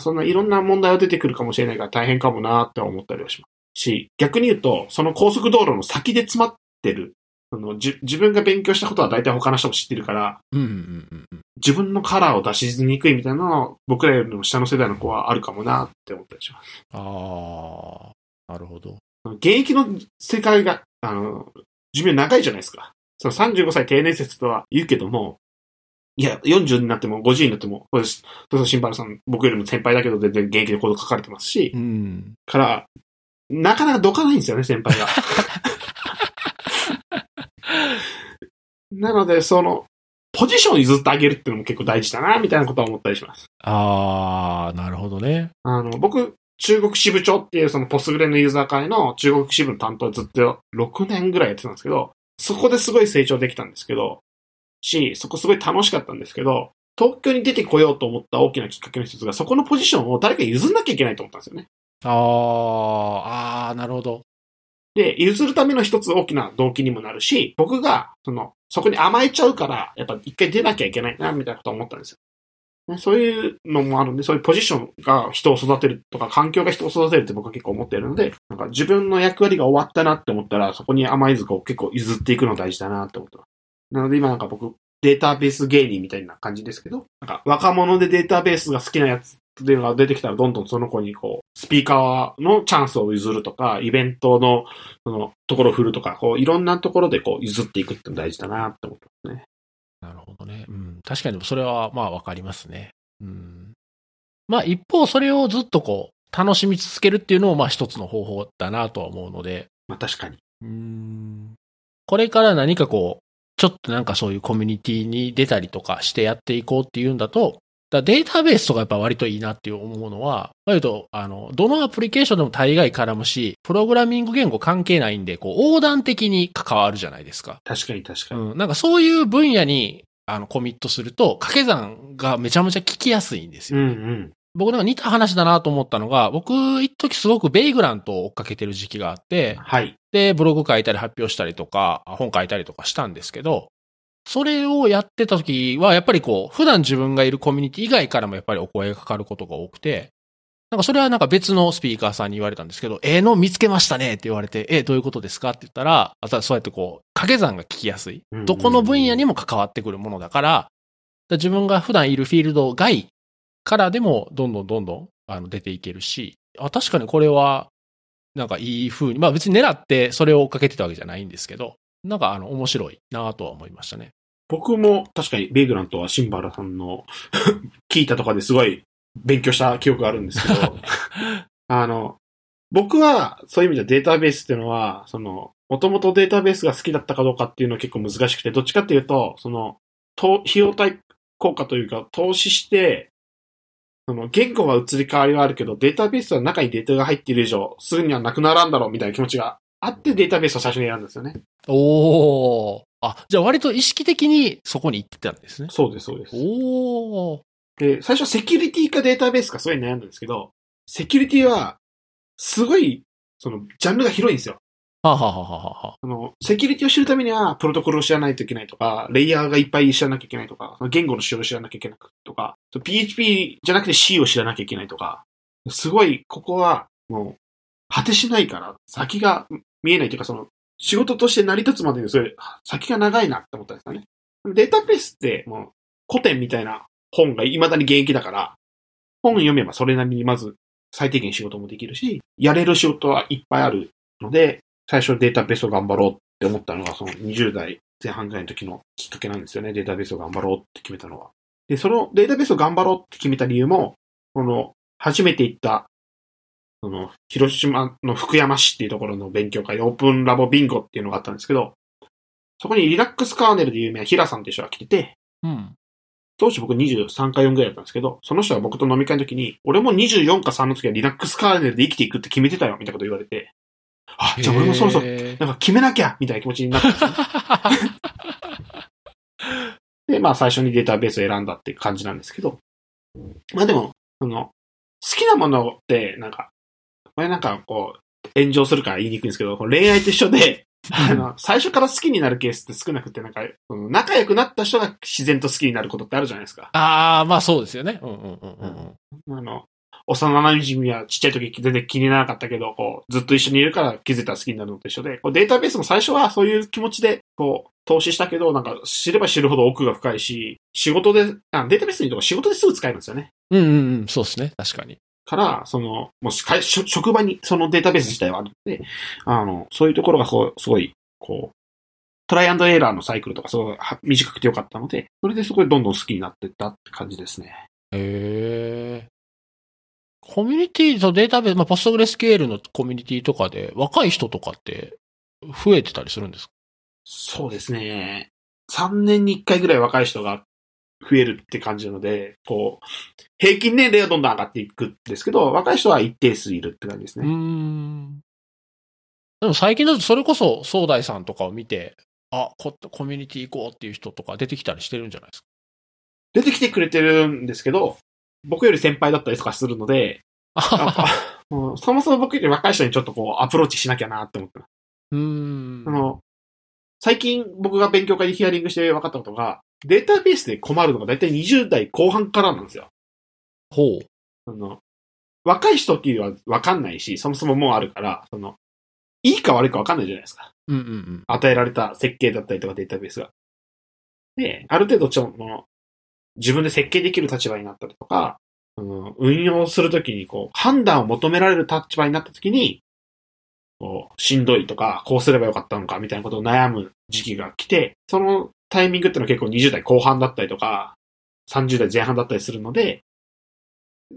そんないろんな問題が出てくるかもしれないから大変かもなって思ったりはします。し、逆に言うと、その高速道路の先で詰まってる、そのじ自分が勉強したことは大体他の人も知ってるから、うんうんうんうん。自分のカラーを出しにくいみたいなのは、僕らよりも下の世代の子はあるかもなって思ったりします。ああ、なるほど。現役の世界が、あの、寿命長いじゃないですか。その35歳定年説とは言うけども、いや、40になっても50になっても、これ、そうそう、新原さん、僕よりも先輩だけど全然現役でこと書かれてますし、うん。から、なかなかどかないんですよね、先輩が。なので、その、ポジションを譲ってあげるっていうのも結構大事だな、みたいなことは思ったりします。ああ、なるほどね。あの、僕、中国支部長っていうそのポスグレのユーザー会の中国支部の担当をずっと6年ぐらいやってたんですけど、そこですごい成長できたんですけど、し、そこすごい楽しかったんですけど、東京に出てこようと思った大きなきっかけの一つが、そこのポジションを誰か譲んなきゃいけないと思ったんですよね。ああ、ああ、なるほど。で、譲るための一つ大きな動機にもなるし、僕が、その、そこに甘えちゃうから、やっぱ一回出なきゃいけないな、みたいなこと思ったんですよ。そういうのもあるんで、そういうポジションが人を育てるとか、環境が人を育てるって僕は結構思ってるので、なんか自分の役割が終わったなって思ったら、そこに甘えずこう結構譲っていくの大事だなって思ってます。なので今なんか僕、データベース芸人みたいな感じですけど、なんか若者でデータベースが好きなやつっていうのが出てきたら、どんどんその子にこう、スピーカーのチャンスを譲るとか、イベントのそのところを振るとか、こういろんなところでこう譲っていくっての大事だなって思ってますね。なるほどね。うん。確かにそれはまあわかりますね。うん。まあ一方それをずっとこう、楽しみ続けるっていうのもまあ一つの方法だなとは思うので、まあ確かに。うん。これから何かこう、ちょっとなんかそういうコミュニティに出たりとかしてやっていこうっていうんだと、だデータベースとかやっぱ割といいなって思うのは、割と、あの、どのアプリケーションでも大概絡むし、プログラミング言語関係ないんで、こう、横断的に関わるじゃないですか。確かに確かに。うん。なんかそういう分野に、あの、コミットすると、掛け算がめちゃめちゃ聞きやすいんですよ。うんうん。僕なんか似た話だなと思ったのが、僕、一時すごくベイグラントを追っかけてる時期があって、はい。で、ブログ書いたり発表したりとか、本書いたりとかしたんですけど、それをやってた時は、やっぱりこう、普段自分がいるコミュニティ以外からもやっぱりお声がかかることが多くて、なんかそれはなんか別のスピーカーさんに言われたんですけど、ええの見つけましたねって言われて、えどういうことですかって言ったら、あとはそうやってこう、掛け算が聞きやすい。どこの分野にも関わってくるものだから、だから自分が普段いるフィールド外からでもどんどんどんどんあの出ていけるし、あ、確かにこれは、なんかいい風に、まあ別に狙ってそれを追っかけてたわけじゃないんですけど、なんかあの面白いなとは思いましたね。僕も確かにベイグラントはシンバラさんの 聞いたとかですごい勉強した記憶があるんですけど、あの、僕はそういう意味ではデータベースっていうのは、その、もともとデータベースが好きだったかどうかっていうのは結構難しくて、どっちかっていうと、その、と費用対効果というか、投資して、その、言語は移り変わりはあるけど、データベースは中にデータが入っている以上、すぐにはなくならんだろうみたいな気持ちがあってデータベースを最初に選んだんですよね。おー。あ、じゃあ割と意識的にそこに行ってたんですね。そうです、そうです。おー。で、最初セキュリティかデータベースかすごい悩んだんですけど、セキュリティは、すごいその、ジャンルが広いんですよ。はあ、はあはあはあはあ、あの、セキュリティを知るためには、プロトコルを知らないといけないとか、レイヤーがいっぱい知らなきゃいけないとか、言語の仕様を知らなきゃいけないとか、PHP じゃなくて C を知らなきゃいけないとか、すごい、ここは、もう、果てしないから、先が見えないというか、その、仕事として成り立つまでにそれ、先が長いなって思ったんですよね。データベースってもう古典みたいな本が未だに現役だから、本読めばそれなりにまず最低限仕事もできるし、やれる仕事はいっぱいあるので、最初データベースを頑張ろうって思ったのがその20代前半ぐらいの時のきっかけなんですよね。データベースを頑張ろうって決めたのは。で、そのデータベースを頑張ろうって決めた理由も、この初めて行ったその、広島の福山市っていうところの勉強会、オープンラボビンゴっていうのがあったんですけど、そこにリラックスカーネルで有名なヒラさんっていう人が来てて、うん。当時僕23か4ぐらいだったんですけど、その人は僕と飲み会の時に、俺も24か3の時はリラックスカーネルで生きていくって決めてたよ、みたいなこと言われて、あ、じゃあ俺もそろそろ、なんか決めなきゃみたいな気持ちになったんですよ、で、まあ最初にデータベースを選んだって感じなんですけど、まあでも、その、好きなものって、なんか、これなんかこう、炎上するから言いにくいんですけど、恋愛と一緒で、あの、最初から好きになるケースって少なくて、なんか、仲良くなった人が自然と好きになることってあるじゃないですか。ああ、まあそうですよね。うんうんうんうん。あの、幼馴染はちっちゃい時全然気にならなかったけど、こう、ずっと一緒にいるから気づいたら好きになるのと一緒で、こうデータベースも最初はそういう気持ちで、こう、投資したけど、なんか知れば知るほど奥が深いし、仕事で、あデータベースにとか仕事ですぐ使えるんですよね。うんうんうん、そうですね。確かに。から、その、もし職場にそのデータベース自体はあるので、あの、そういうところがこう、すごい、こう、トライアンドエラーのサイクルとかすごい短くてよかったので、それでそこでどんどん好きになっていったって感じですね。へえ。コミュニティとデータベース、まあ、ポストグレスケールのコミュニティとかで、若い人とかって増えてたりするんですか？そうですね。3年に1回ぐらい若い人が増えるって感じなので、こう、平均年齢はどんどん上がっていくんですけど、若い人は一定数いるって感じですね。うん。でも最近だとそれこそ、総大さんとかを見て、あ、ココミュニティ行こうっていう人とか出てきたりしてるんじゃないですか？出てきてくれてるんですけど、僕より先輩だったりとかするので、そもそも僕より若い人にちょっとこうアプローチしなきゃなって思ってます。うん。あの、最近僕が勉強会でヒアリングして分かったことが、データベースで困るのが大体20代後半からなんですよ。ほう。あの、若い人っていうのは分かんないし、そもそももうあるから、その、いいか悪いか分かんないじゃないですか。うんうんうん。与えられた設計だったりとかデータベースが。で、ある程度ちょっと、自分で設計できる立場になったりとか、うん、運用するときにこう、判断を求められる立場になったときに、こう、しんどいとか、こうすればよかったのかみたいなことを悩む時期が来て、そのタイミングってのは結構20代後半だったりとか、30代前半だったりするので、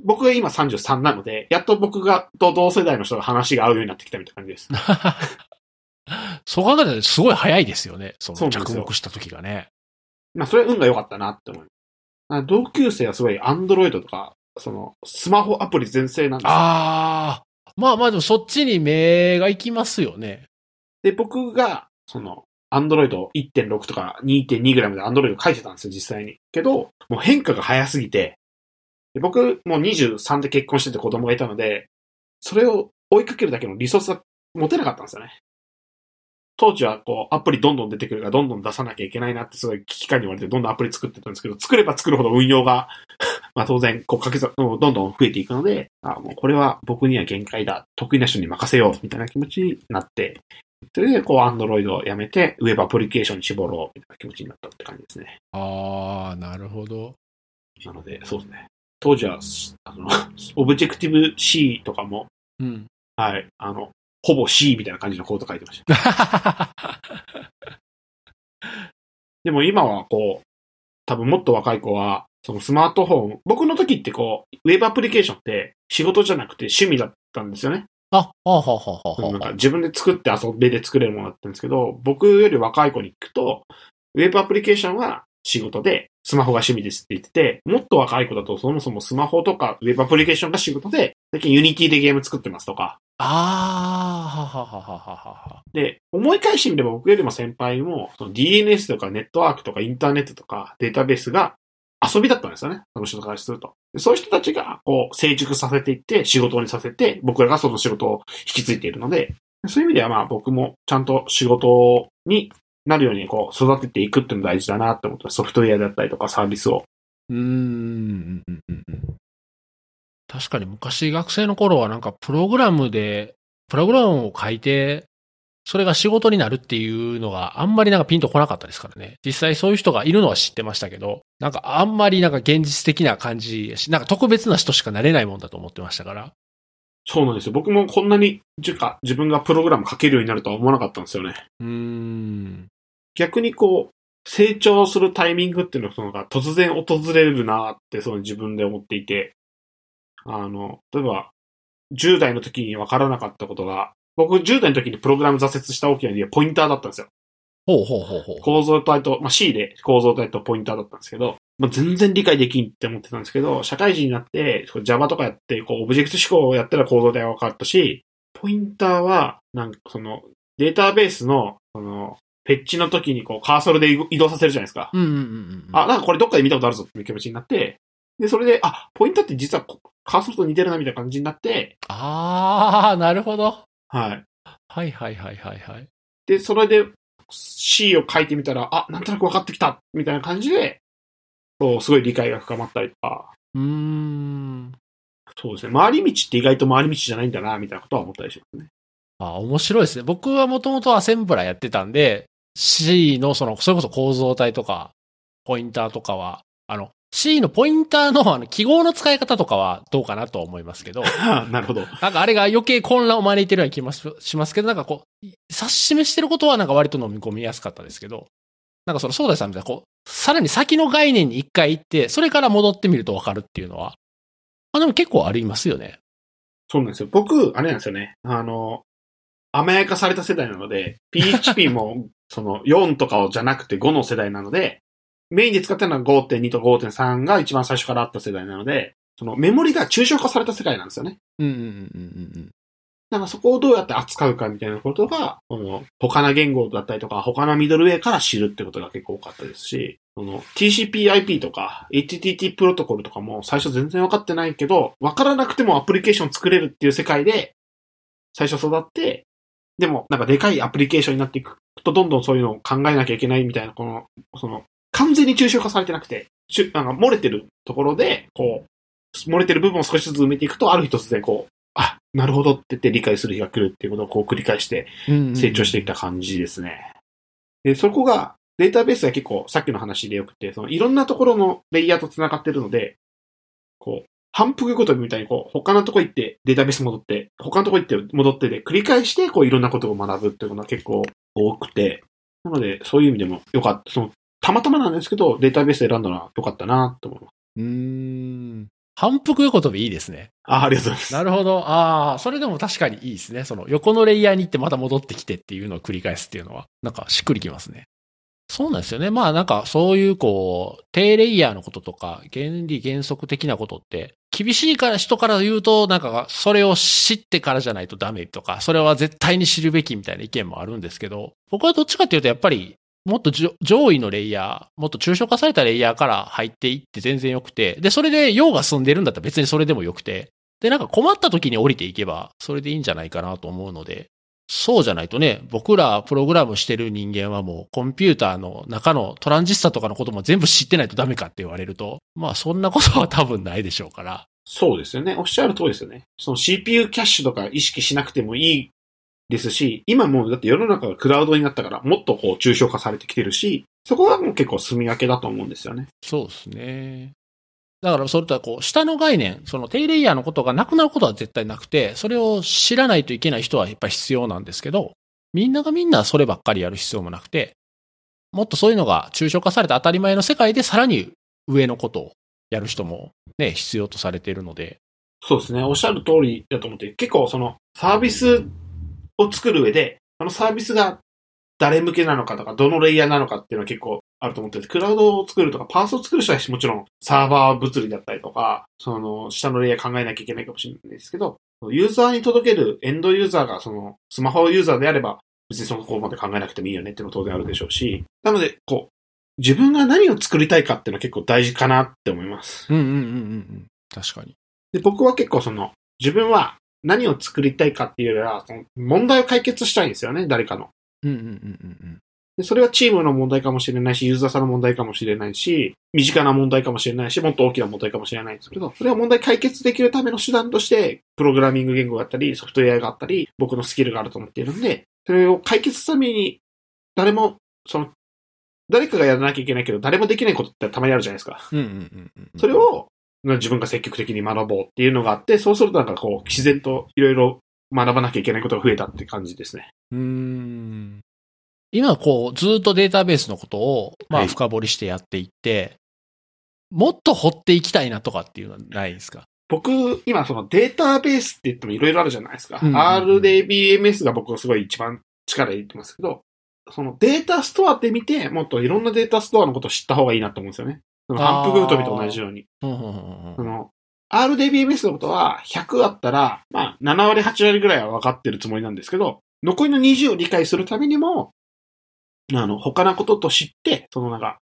僕が今33なので、やっと僕がと同世代の人が話が合うようになってきたみたいな感じです。そう考えたらすごい早いですよね。その着目した時がね。まあ、それ運が良かったなって思います。同級生はすごいアンドロイドとか、その、スマホアプリ全盛なんですよ。ああ。まあまあでもそっちに目が行きますよね。で、僕が、その、アンドロイド1.6とか2.2ぐらいまでアンドロイド書いてたんですよ、実際に。けど、もう変化が早すぎて、僕もう23で結婚してて子供がいたので、それを追いかけるだけのリソースが持てなかったんですよね。当時はこう、アプリどんどん出てくるからどんどん出さなきゃいけないなってすごい危機感に言われてどんどんアプリ作ってたんですけど、作れば作るほど運用がまあ当然、こうかけざ、どんどん増えていくので、あもうこれは僕には限界だ。得意な人に任せよう。みたいな気持ちになって、それでこう、アンドロイドをやめて、ウェブアプリケーションに絞ろう。みたいな気持ちになったって感じですね。ああ、なるほど。なので、そうですね。当時は、あの、オブジェクティブ C とかも、うん。はい、あの、ほぼ C みたいな感じのコード書いてました。でも今はこう、多分もっと若い子は、そのスマートフォン、僕の時ってこう、ウェブアプリケーションって仕事じゃなくて趣味だったんですよね。あ、はあ、はあ、はあ、なんか自分で作って遊びで作れるものだったんですけど、僕より若い子に聞くと、ウェブアプリケーションは仕事で、スマホが趣味ですって言ってて、もっと若い子だとそもそもスマホとかウェブアプリケーションが仕事で、最近 Unity でゲーム作ってますとか。ああ、ははははは。で、思い返してみれば僕よりも先輩も、DNS とかネットワークとかインターネットとかデータベースが遊びだったんですよね。その人からすると。そういう人たちが、こう、成熟させていって、仕事にさせて、僕らがその仕事を引き継いでいるので、そういう意味ではまあ僕もちゃんと仕事になるようにこう育てていくっていうのが大事だなって思ってソフトウェアだったりとかサービスを。うーん。確かに昔学生の頃はなんかプログラムで、プログラムを書いて、それが仕事になるっていうのがあんまりなんかピンとこなかったですからね。実際そういう人がいるのは知ってましたけど、なんかあんまりなんか現実的な感じやし、なんか特別な人しかなれないもんだと思ってましたから。そうなんですよ。僕もこんなに、か、自分がプログラム書けるようになるとは思わなかったんですよね。うん。逆にこう、成長するタイミングっていうのが突然訪れるなって、その自分で思っていて、あの、例えば、10代の時に分からなかったことが、僕10代の時にプログラム挫折した大きな理由はポインターだったんですよ。ほうほうほうほう。構造体と、まあ、C で構造体とポインターだったんですけど、まあ、全然理解できんって思ってたんですけど、社会人になって、Java とかやって、こう、オブジェクト思考をやったら構造体が分かったし、ポインターは、なんかその、データベースの、その、ペッチの時にこう、カーソルで移動させるじゃないですか。うんうんうんうん、あ、なんかこれどっかで見たことあるぞっていう気持ちになって、で、それで、あ、ポインターって実はカーソルと似てるなみたいな感じになって、あー、なるほど。はい。はいはいはいはいはい。で、それで C を書いてみたら、あ、なんとなく分かってきたみたいな感じで、そう、すごい理解が深まったりとか。うーん。そうですね。回り道って意外と回り道じゃないんだな、みたいなことは思ったりしますね。あ、面白いですね。僕はもともとアセンブラやってたんで、C のその、それこそ構造体とか、ポインターとかは、あの、C のポインターのあの記号の使い方とかはどうかなと思いますけど。なるほど。なんかあれが余計混乱を招いてるような気もしますけど、なんかこう、指し示してることはなんか割と飲み込みやすかったですけど、なんかその、ソーダさんみたいな、こう、さらに先の概念に一回行って、それから戻ってみるとわかるっていうのは、あ、でも結構ありますよね。そうなんですよ。僕、あれなんですよね。あの、甘やかされた世代なので、PHP も、その、4とかじゃなくて5の世代なので、メインで使ってるのは5.2と5.3が一番最初からあった世代なので、そのメモリが抽象化された世界なんですよね。うんうんうんうん。だからそこをどうやって扱うかみたいなことが、この他の言語だったりとか、他のミドルウェイから知るってことが結構多かったですし、その TCP/IP とか HTTP プロトコルとかも最初全然分かってないけど、分からなくてもアプリケーション作れるっていう世界で最初育って、でもなんかでかいアプリケーションになっていくとどんどんそういうのを考えなきゃいけないみたいな、この、その完全に抽象化されてなくて、なんか漏れてるところで、こう、漏れてる部分を少しずつ埋めていくと、ある日突然こう、あ、なるほどって言って理解する日が来るっていうことをこう繰り返して成長していった感じですね。で、そこが、データベースが結構さっきの話でよくて、そのいろんなところのレイヤーと繋がってるので、こう、反復ごとみたいにこう、他のとこ行ってデータベース戻って、他のとこ行って戻ってで繰り返してこういろんなことを学ぶっていうのが結構多くて、なのでそういう意味でもよかった。そのたまたまなんですけど、データベースで選んだのは良かったなと思います。うーん。反復横跳びいいですね。ああ、りがとうございます。なるほど。ああ、それでも確かにいいですね。その横のレイヤーに行ってまた戻ってきてっていうのを繰り返すっていうのは、なんかしっくりきますね。そうなんですよね。まあなんかそういうこう、低レイヤーのこととか、原理原則的なことって、厳しいから人から言うと、なんかそれを知ってからじゃないとダメとか、それは絶対に知るべきみたいな意見もあるんですけど、僕はどっちかっていうとやっぱりもっと上位のレイヤー、もっと抽象化されたレイヤーから入っていって全然良くて、で、それで用が済んでるんだったら別にそれでも良くて、で、なんか困った時に降りていけば、それでいいんじゃないかなと思うので、そうじゃないとね、僕らプログラムしてる人間はもうコンピューターの中のトランジスタとかのことも全部知ってないとダメかって言われると、まあそんなことは多分ないでしょうから。そうですよね。おっしゃる通りですよね。その CPU キャッシュとか意識しなくてもいいですし、今もうだって世の中がクラウドになったから、もっとこう抽象化されてきてるし、そこはもう結構住み分けだと思うんですよね。そうですね。だから、それとはこう、下の概念、その低レイヤーのことがなくなることは絶対なくて、それを知らないといけない人はやっぱり必要なんですけど、みんながみんなそればっかりやる必要もなくて、もっとそういうのが抽象化された当たり前の世界でさらに上のことをやる人もね、必要とされているので。そうですね。おっしゃる通りだと思って、結構そのサービスを作る上で、あのサービスが誰向けなのかとか、どのレイヤーなのかっていうのは結構あると思ってて、クラウドを作るとか、パースを作る人はもちろんサーバー物理だったりとか、その下のレイヤー考えなきゃいけないかもしれないですけど、ユーザーに届けるエンドユーザーがそのスマホユーザーであれば、別にそのこまで考えなくてもいいよねっていうのも当然あるでしょうし、なので、こう、自分が何を作りたいかっていうのは結構大事かなって思います。うんうんうんうんうん。確かに。で、僕は結構その、自分は何を作りたいかっていうよりは、その問題を解決したいんですよね、誰かの。うんうんうんうんで、それはチームの問題かもしれないし、ユーザーさんの問題かもしれないし、身近な問題かもしれないし、もっと大きな問題かもしれないんですけど、それは問題解決できるための手段として、プログラミング言語があったり、ソフトウェアがあったり、僕のスキルがあると思っているんで、それを解決するために、誰も、その、誰かがやらなきゃいけないけど、誰もできないことってたまにあるじゃないですか。それ、を、自分が積極的に学ぼうっていうのがあって、そうするとなんかこう、自然といろいろ学ばなきゃいけないことが増えたって感じですね。うーん。今こう、ずっとデータベースのことを、まあはい深掘りしてやっていって、もっと掘っていきたいなとかっていうのはないですか？僕、今そのデータベースって言ってもいろいろあるじゃないですか。うんうんうん RDBMS が僕すごい一番力入れてますけど、そのデータストアって見て、もっといろんなデータストアのことを知った方がいいなと思うんですよね。そのハンプグートビと同じように。うんうんうんその RDBMS のことは100あったら、まあ7割8割ぐらいは分かってるつもりなんですけど、残りの20を理解するためにも、あの、他のことと知って、そのなんか、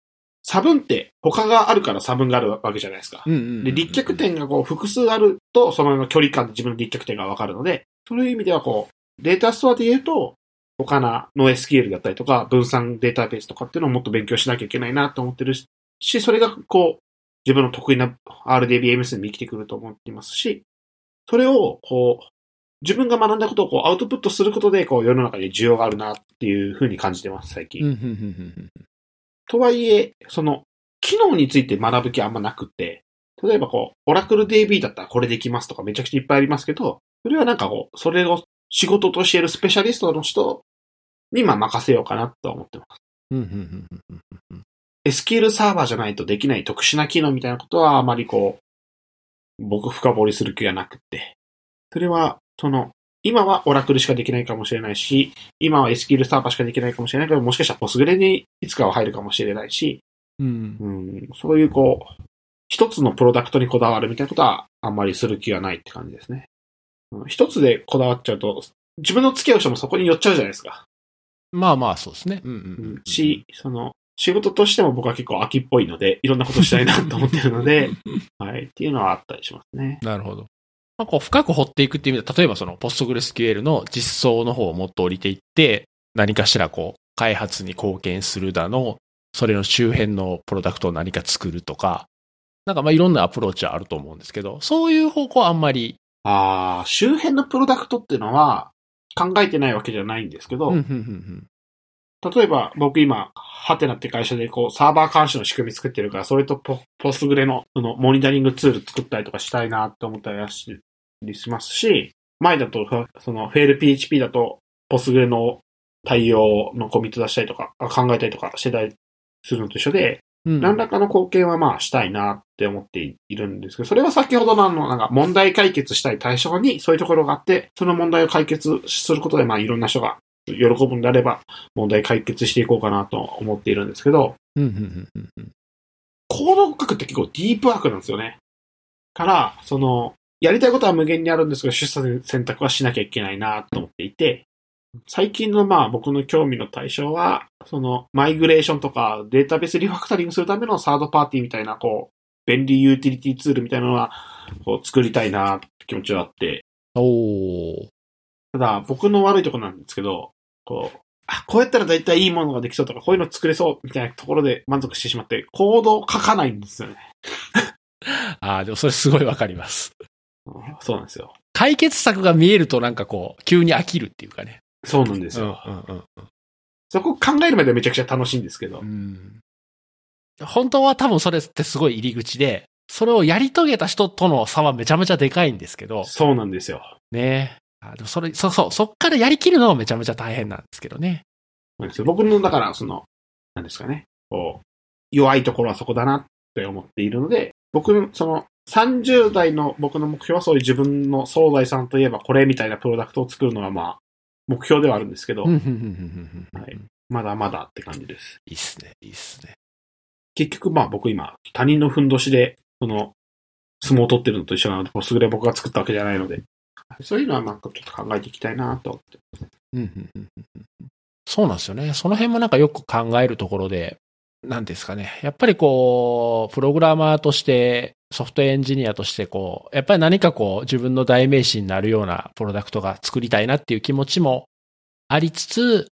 差分って他があるから差分があるわけじゃないですか。で、立脚点がこう複数あると、その距離感で自分の立脚点がわかるので、そういう意味ではこう、データストアで言うと、他の NoSQL だったりとか、分散データベースとかっていうのをもっと勉強しなきゃいけないなと思ってるし、それがこう、自分の得意な RDBMS に生きてくると思っていますし、それをこう、自分が学んだことをこうアウトプットすることで、こう世の中に需要があるなっていうふうに感じてます、最近。とはいえ、その、機能について学ぶ気あんまなくって、例えばこう、オラクル DB だったらこれできますとかめちゃくちゃいっぱいありますけど、それはなんかこう、それを仕事としているスペシャリストの人にまあ任せようかなとは思ってます。SQL サーバーじゃないとできない特殊な機能みたいなことはあまりこう、僕深掘りする気がなくって。それは、その、今はオラクルしかできないかもしれないし、今は SQL サーバーしかできないかもしれないけど、もしかしたらポスグレにいつかは入るかもしれないし、うんうん、そういうこう、一つのプロダクトにこだわるみたいなことはあんまりする気がないって感じですね。うん一つでこだわっちゃうと、自分の付き合う人もそこに寄っちゃうじゃないですか。まあまあ、そうですね。うんうん。し、その、仕事としても僕は結構秋っぽいので、いろんなことしたいなと思ってるので、はい、っていうのはあったりしますね。なるほど。まあ、こう深く掘っていくっていう意味で、例えばその PostgreSQL の実装の方をもっと降りていって、何かしらこう、開発に貢献するだの、それの周辺のプロダクトを何か作るとか、なんかまあいろんなアプローチはあると思うんですけど、そういう方向はあんまり、ああ、周辺のプロダクトっていうのは考えてないわけじゃないんですけど、うんうんうん例えば僕今、ハテナって会社でこうサーバー監視の仕組み作ってるから、それとポポストグレのそのモニタリングツール作ったりとかしたいなって思ったりはししますし、前だとそのフェール PHP だとポストグレの対応のコミット出したりとか、あ考えたりとかしてたりするのと一緒で、うん。何らかの貢献はまあしたいなって思っているんですけど、それは先ほどのあの、なんか問題解決したい対象にそういうところがあって、その問題を解決することでまあいろんな人が喜ぶんであれば問題解決していこうかなと思っているんですけど、うんうんうんうんうんコードを書くって結構ディープワークなんですよね。から、その、やりたいことは無限にあるんですけど、出産選択はしなきゃいけないなと思っていて、最近のまあ僕の興味の対象は、そのマイグレーションとかデータベースリファクタリングするためのサードパーティーみたいな、こう、便利ユーティリティツールみたいなのは、こう作りたいなって気持ちはあって、おー。ただ僕の悪いところなんですけど、こう、あ、こうやったら大体いいものができそうとか、こういうの作れそうみたいなところで満足してしまって、コードを書かないんですよね。ああ、でもそれすごいわかります。うんそうなんですよ。解決策が見えるとなんかこう、急に飽きるっていうかね。そうなんですうんよ。うんうんそこ考えるまではめちゃくちゃ楽しいんですけどう。ん。本当は多分それってすごい入り口で、それをやり遂げた人との差はめちゃめちゃでかいんですけど、そうなんですよ。ねあでもそれ、そうそう、そっからやりきるのはめちゃめちゃ大変なんですけどね。僕の、だから、その、なんですかね。こう、弱いところはそこだなって思っているので、僕の、その、30代の僕の目標はそういう自分の総大さんといえばこれみたいなプロダクトを作るのがまあ、目標ではあるんですけど、はいまだまだって感じです。いいっすね、いいっすね。結局まあ僕今、他人のふんどしで、その、相撲を取ってるのと一緒なので、ポスグレ僕が作ったわけじゃないので、そういうのはなんかちょっと考えていきたいなと思って。うんうんうんうんうんそうなんですよね。その辺もなんかよく考えるところで、なんですかね。やっぱりこう、プログラマーとして、ソフトエンジニアとしてこう、やっぱり何かこう、自分の代名詞になるようなプロダクトが作りたいなっていう気持ちもありつつ、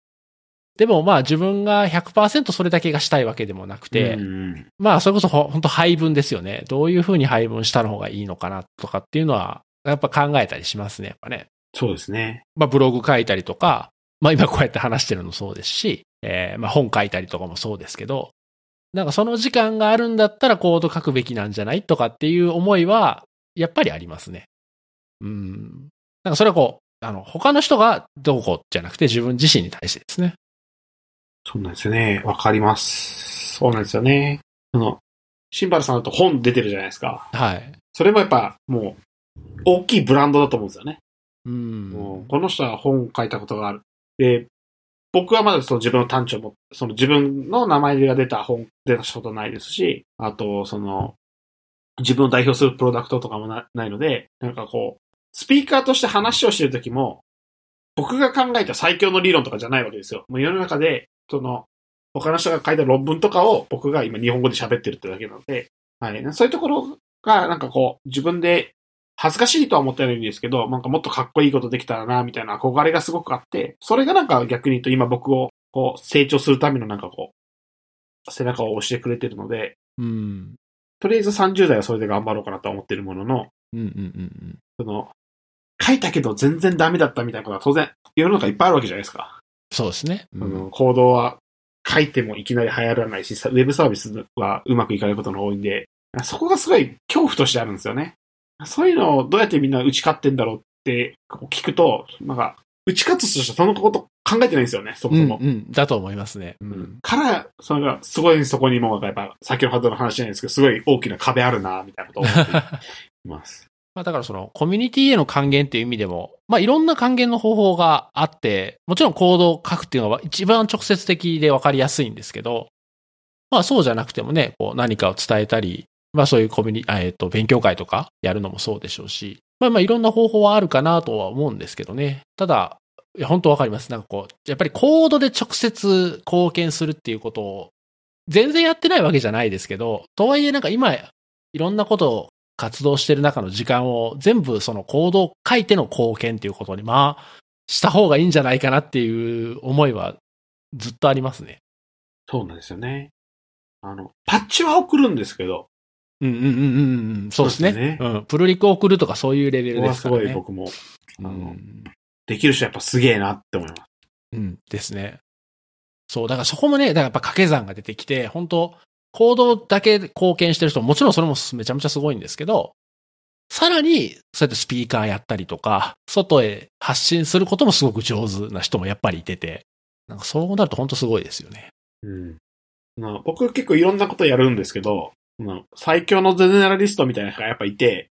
でもまあ自分が100%それだけがしたいわけでもなくて、うんまあそれこそほ本当配分ですよね。どういうふうに配分したの方がいいのかなとかっていうのは、やっぱ考えたりしますね、やっぱね。そうですね。まあブログ書いたりとか、まあ今こうやって話してるのもそうですし、えーまあ本書いたりとかもそうですけど、なんかその時間があるんだったらコード書くべきなんじゃないとかっていう思いは、やっぱりありますね。うん。なんかそれはこう、あの、他の人がどうこうじゃなくて自分自身に対してですね。そうなんですよね。わかります。そうなんですよね。その、シンバルさんだと本出てるじゃないですか。はい。それもやっぱもう、大きいブランドだと思うんですよね。うん。この人は本を書いたことがある。で、僕はまだその自分の単調も、その自分の名前が出た本、出たことないですし、あと、その、自分を代表するプロダクトとかもなないので、なんかこう、スピーカーとして話をしてるときも、僕が考えた最強の理論とかじゃないわけですよ。もう世の中で、その、他の人が書いた論文とかを僕が今日本語で喋ってるってだけなので、はい。そういうところが、なんかこう、自分で恥ずかしいとは思ってないんですけど、なんかもっとかっこいいことできたらな、みたいな憧れがすごくあって、それがなんか逆に言うと今僕をこう成長するためのなんかこう、背中を押してくれてるので、うん。とりあえず30代はそれで頑張ろうかなとは思ってるものの、うんうんうんその、書いたけど全然ダメだったみたいなことは当然世の中いっぱいあるわけじゃないですか。そうですね。うん行動は書いてもいきなり流行らないし、さウェブサービスはうまくいかないことの多いんで、そこがすごい恐怖としてあるんですよね。そういうのをどうやってみんな打ち勝ってんだろうって聞くと、なんか、打ち勝つとしてそのこと考えてないんですよね、そもそも。うんうん、だと思いますね。ううんん。から、それが、すごいそこにも、やっぱ、先ほどの話じゃないですけど、すごい大きな壁あるな、みたいなことを思っています。まあだからそのコミュニティへの還元っていう意味でも、まあいろんな還元の方法があって、もちろんコードを書くっていうのは一番直接的で分かりやすいんですけど、まあそうじゃなくてもね、こう何かを伝えたり、まあそういうコミュニ、えっと、勉強会とかやるのもそうでしょうし、まあまあいろんな方法はあるかなとは思うんですけどね。ただ、いや本当わかります。なんかこう、やっぱりコードで直接貢献するっていうことを、全然やってないわけじゃないですけど、とはいえなんか今、いろんなことを活動してる中の時間を全部そのコードを書いての貢献っていうことに、まあ、した方がいいんじゃないかなっていう思いはずっとありますね。そうなんですよね。あの、パッチは送るんですけど、うんうんうんうんうん。そうですね。そうですねうん。プルリク送るとかそういうレベルですからね。ごい僕も、あうの、んできる人やっぱすげえなって思います。うんですね。そう、だからそこもね、だからやっぱ掛け算が出てきて、本当コードだけ貢献してる人ももちろんそれもめちゃめちゃすごいんですけど、さらに、そうやってスピーカーやったりとか、外へ発信することもすごく上手な人もやっぱりいてて、なんかそうなると本当すごいですよね。うん。まあ僕結構いろんなことやるんですけど、まあ最強のゼネラリストみたいな人がやっぱいて、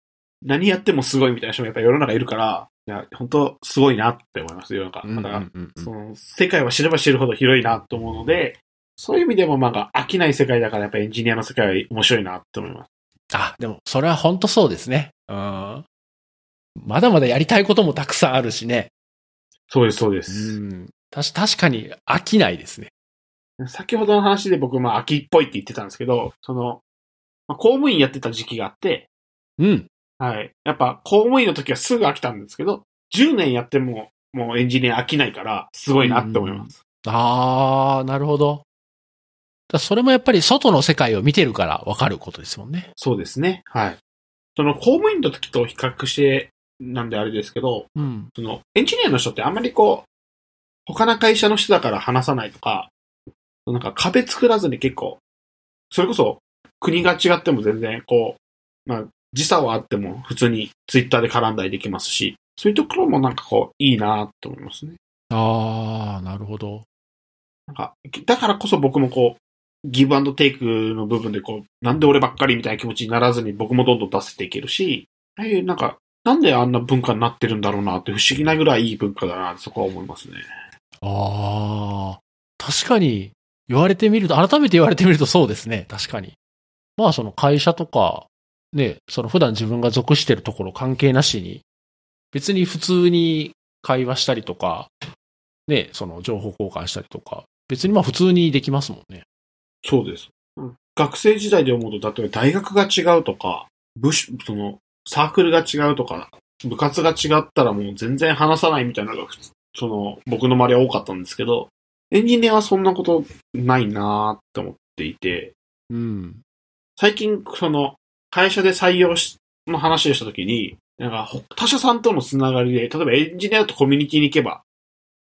何やってもすごいみたいな人もやっぱ世の中いるから、いや、本当すごいなって思います、世の中。だから、うんうんうんその、世界は知れば知るほど広いなと思うので、そういう意味でもなんか飽きない世界だからやっぱエンジニアの世界は面白いなって思います。あ、でもそれは本当そうですね。うん。まだまだやりたいこともたくさんあるしね。そうです、そうでうす。ん。たし確かに飽きないですね。先ほどの話で僕、まあ、秋っぽいって言ってたんですけど、その、まあ、公務員やってた時期があって、うん。はい。やっぱ、公務員の時はすぐ飽きたんですけど、10年やっても、もうエンジニア飽きないから、すごいなって思います。あー、なるほど。だそれもやっぱり外の世界を見てるから分かることですもんね。そうですね。はい。その、公務員の時と比較して、なんであれですけど、うん。その、エンジニアの人ってあんまりこう、他の会社の人だから話さないとか、なんか壁作らずに結構、それこそ国が違っても全然こう、まあ時差はあっても普通にツイッターで絡んだりできますし、そういうところもなんかこう、いいなと思いますね。あー、なるほど。なんか、だからこそ僕もこう、ギブアンドテイクの部分でこう、なんで俺ばっかりみたいな気持ちにならずに僕もどんどん出せていけるし、ああいうなんか、なんであんな文化になってるんだろうなって不思議なぐらいいい文化だなってそこは思いますね。あー、確かに言われてみると、改めて言われてみるとそうですね。確かに。まあその会社とか、ね、その普段自分が属してるところ関係なしに、別に普通に会話したりとか、ね、その情報交換したりとか、別にまあ普通にできますもんね。そうです。学生時代で思うと、例えば大学が違うとか、部署、その、サークルが違うとか、部活が違ったらもう全然話さないみたいなのがその、僕の周りは多かったんですけど、エンジニアはそんなことないなーって思っていて、うん。最近、その、会社で採用しの話をしたときに、なんか、ほ他社さんとのつながりで、例えばエンジニアとコミュニティに行けば、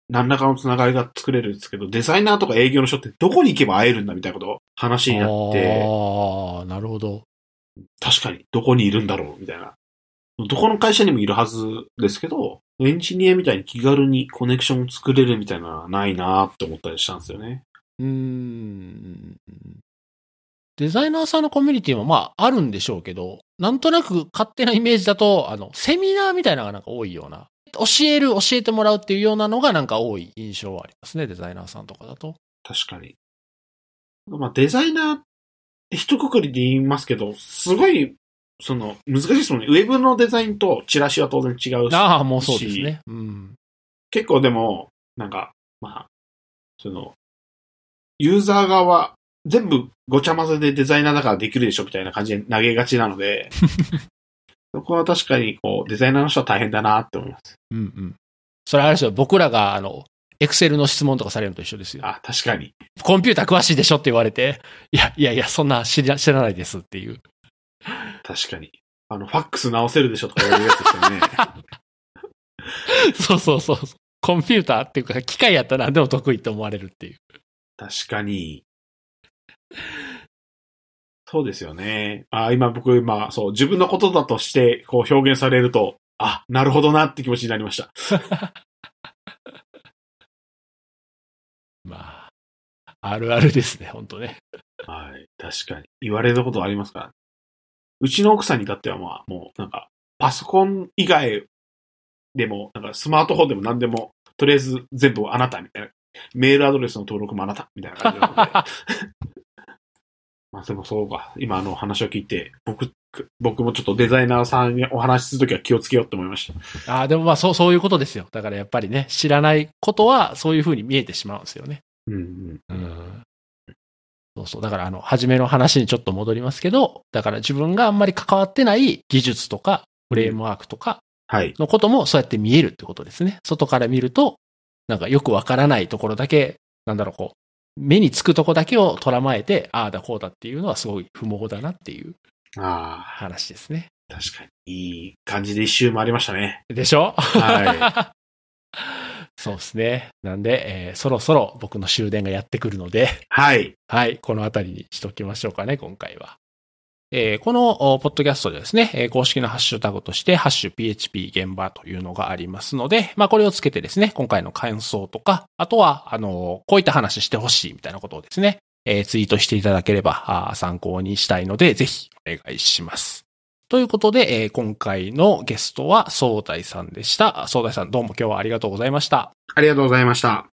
何らかのつながりが作れるんですけど、デザイナーとか営業の人ってどこに行けば会えるんだみたいなこと話になって、ああ、なるほど。確かに、どこにいるんだろうみたいな。どこの会社にもいるはずですけど、エンジニアみたいに気軽にコネクションを作れるみたいなのはないなって思ったりしたんですよね。うーん。デザイナーさんのコミュニティもまああるんでしょうけど、なんとなく勝手なイメージだと、あの、セミナーみたいなのがなんか多いような、教える、教えてもらうっていうようなのがなんか多い印象はありますね、デザイナーさんとかだと。確かに。まあ、デザイナーって一括りで言いますけど、すごい、その、難しいですもんね。ウェブのデザインとチラシは当然違うし。ああ、もうそうですね。うん。結構でも、なんか、まあ、その、ユーザー側は全部ごちゃ混ぜでデザイナーだからできるでしょみたいな感じで投げがちなので、そこは確かにこう、デザイナーの人は大変だなって思います。うんうん。それあれですよ、僕らがあの、エクセルの質問とかされるのと一緒ですよ。あ、確かに。コンピューター詳しいでしょって言われて、いや、いやいや、そんな知ら知らないですっていう。確かに。あの、ファックス直せるでしょとか言われるやつですよね。そうそうそう。コンピューターっていうか、機械やったら何でも得意って思われるっていう。確かに。そうですよね。あ、今僕、今、そう、自分のことだとして、こう表現されると、あ、なるほどなって気持ちになりました。まあ、あるあるですね、本当ね。はい。確かに。言われることありますから。うちの奥さんに至ってはまあ、もう、なんか、パソコン以外でも、なんかスマートフォンでも何でも、とりあえず全部あなたみたいな。メールアドレスの登録もあなたみたいな感じなので。まあでもそうか。今あの話を聞いて、僕、僕もちょっとデザイナーさんにお話しするときは気をつけようって思いました。ああ、でもまあ、そう、そういうことですよ。だからやっぱりね、知らないことは、そういうふうに見えてしまうんですよね。うんうん。うん。そうそう。だから、あの、初めの話にちょっと戻りますけど、だから自分があんまり関わってない技術とか、フレームワークとかはい。のこともそうやって見えるってことですね。外から見ると、なんかよくわからないところだけ、なんだろう、こう、目につくとこだけを捉まえて、ああだこうだっていうのはすごい不毛だなっていうあ話ですね。あ、確かに。いい感じで一周回りましたね。でしょ？は そうですね。なんで、えーそろそろ僕の終電がやってくるので、はい。はい、このあたりにしときましょうかね、今回は。えーこの、ポッドキャストでですね、え公式のハッシュタグとして、ハッシュ PHP 現場というのがありますので、まあ、これをつけてですね、今回の感想とか、あとは、あの、こういった話してほしいみたいなことをですね、えーツイートしていただければ、参考にしたいので、ぜひお願いします。ということで、えー今回のゲストは、総大さんでした。総大さん、どうも今日はありがとうございました。ありがとうございました。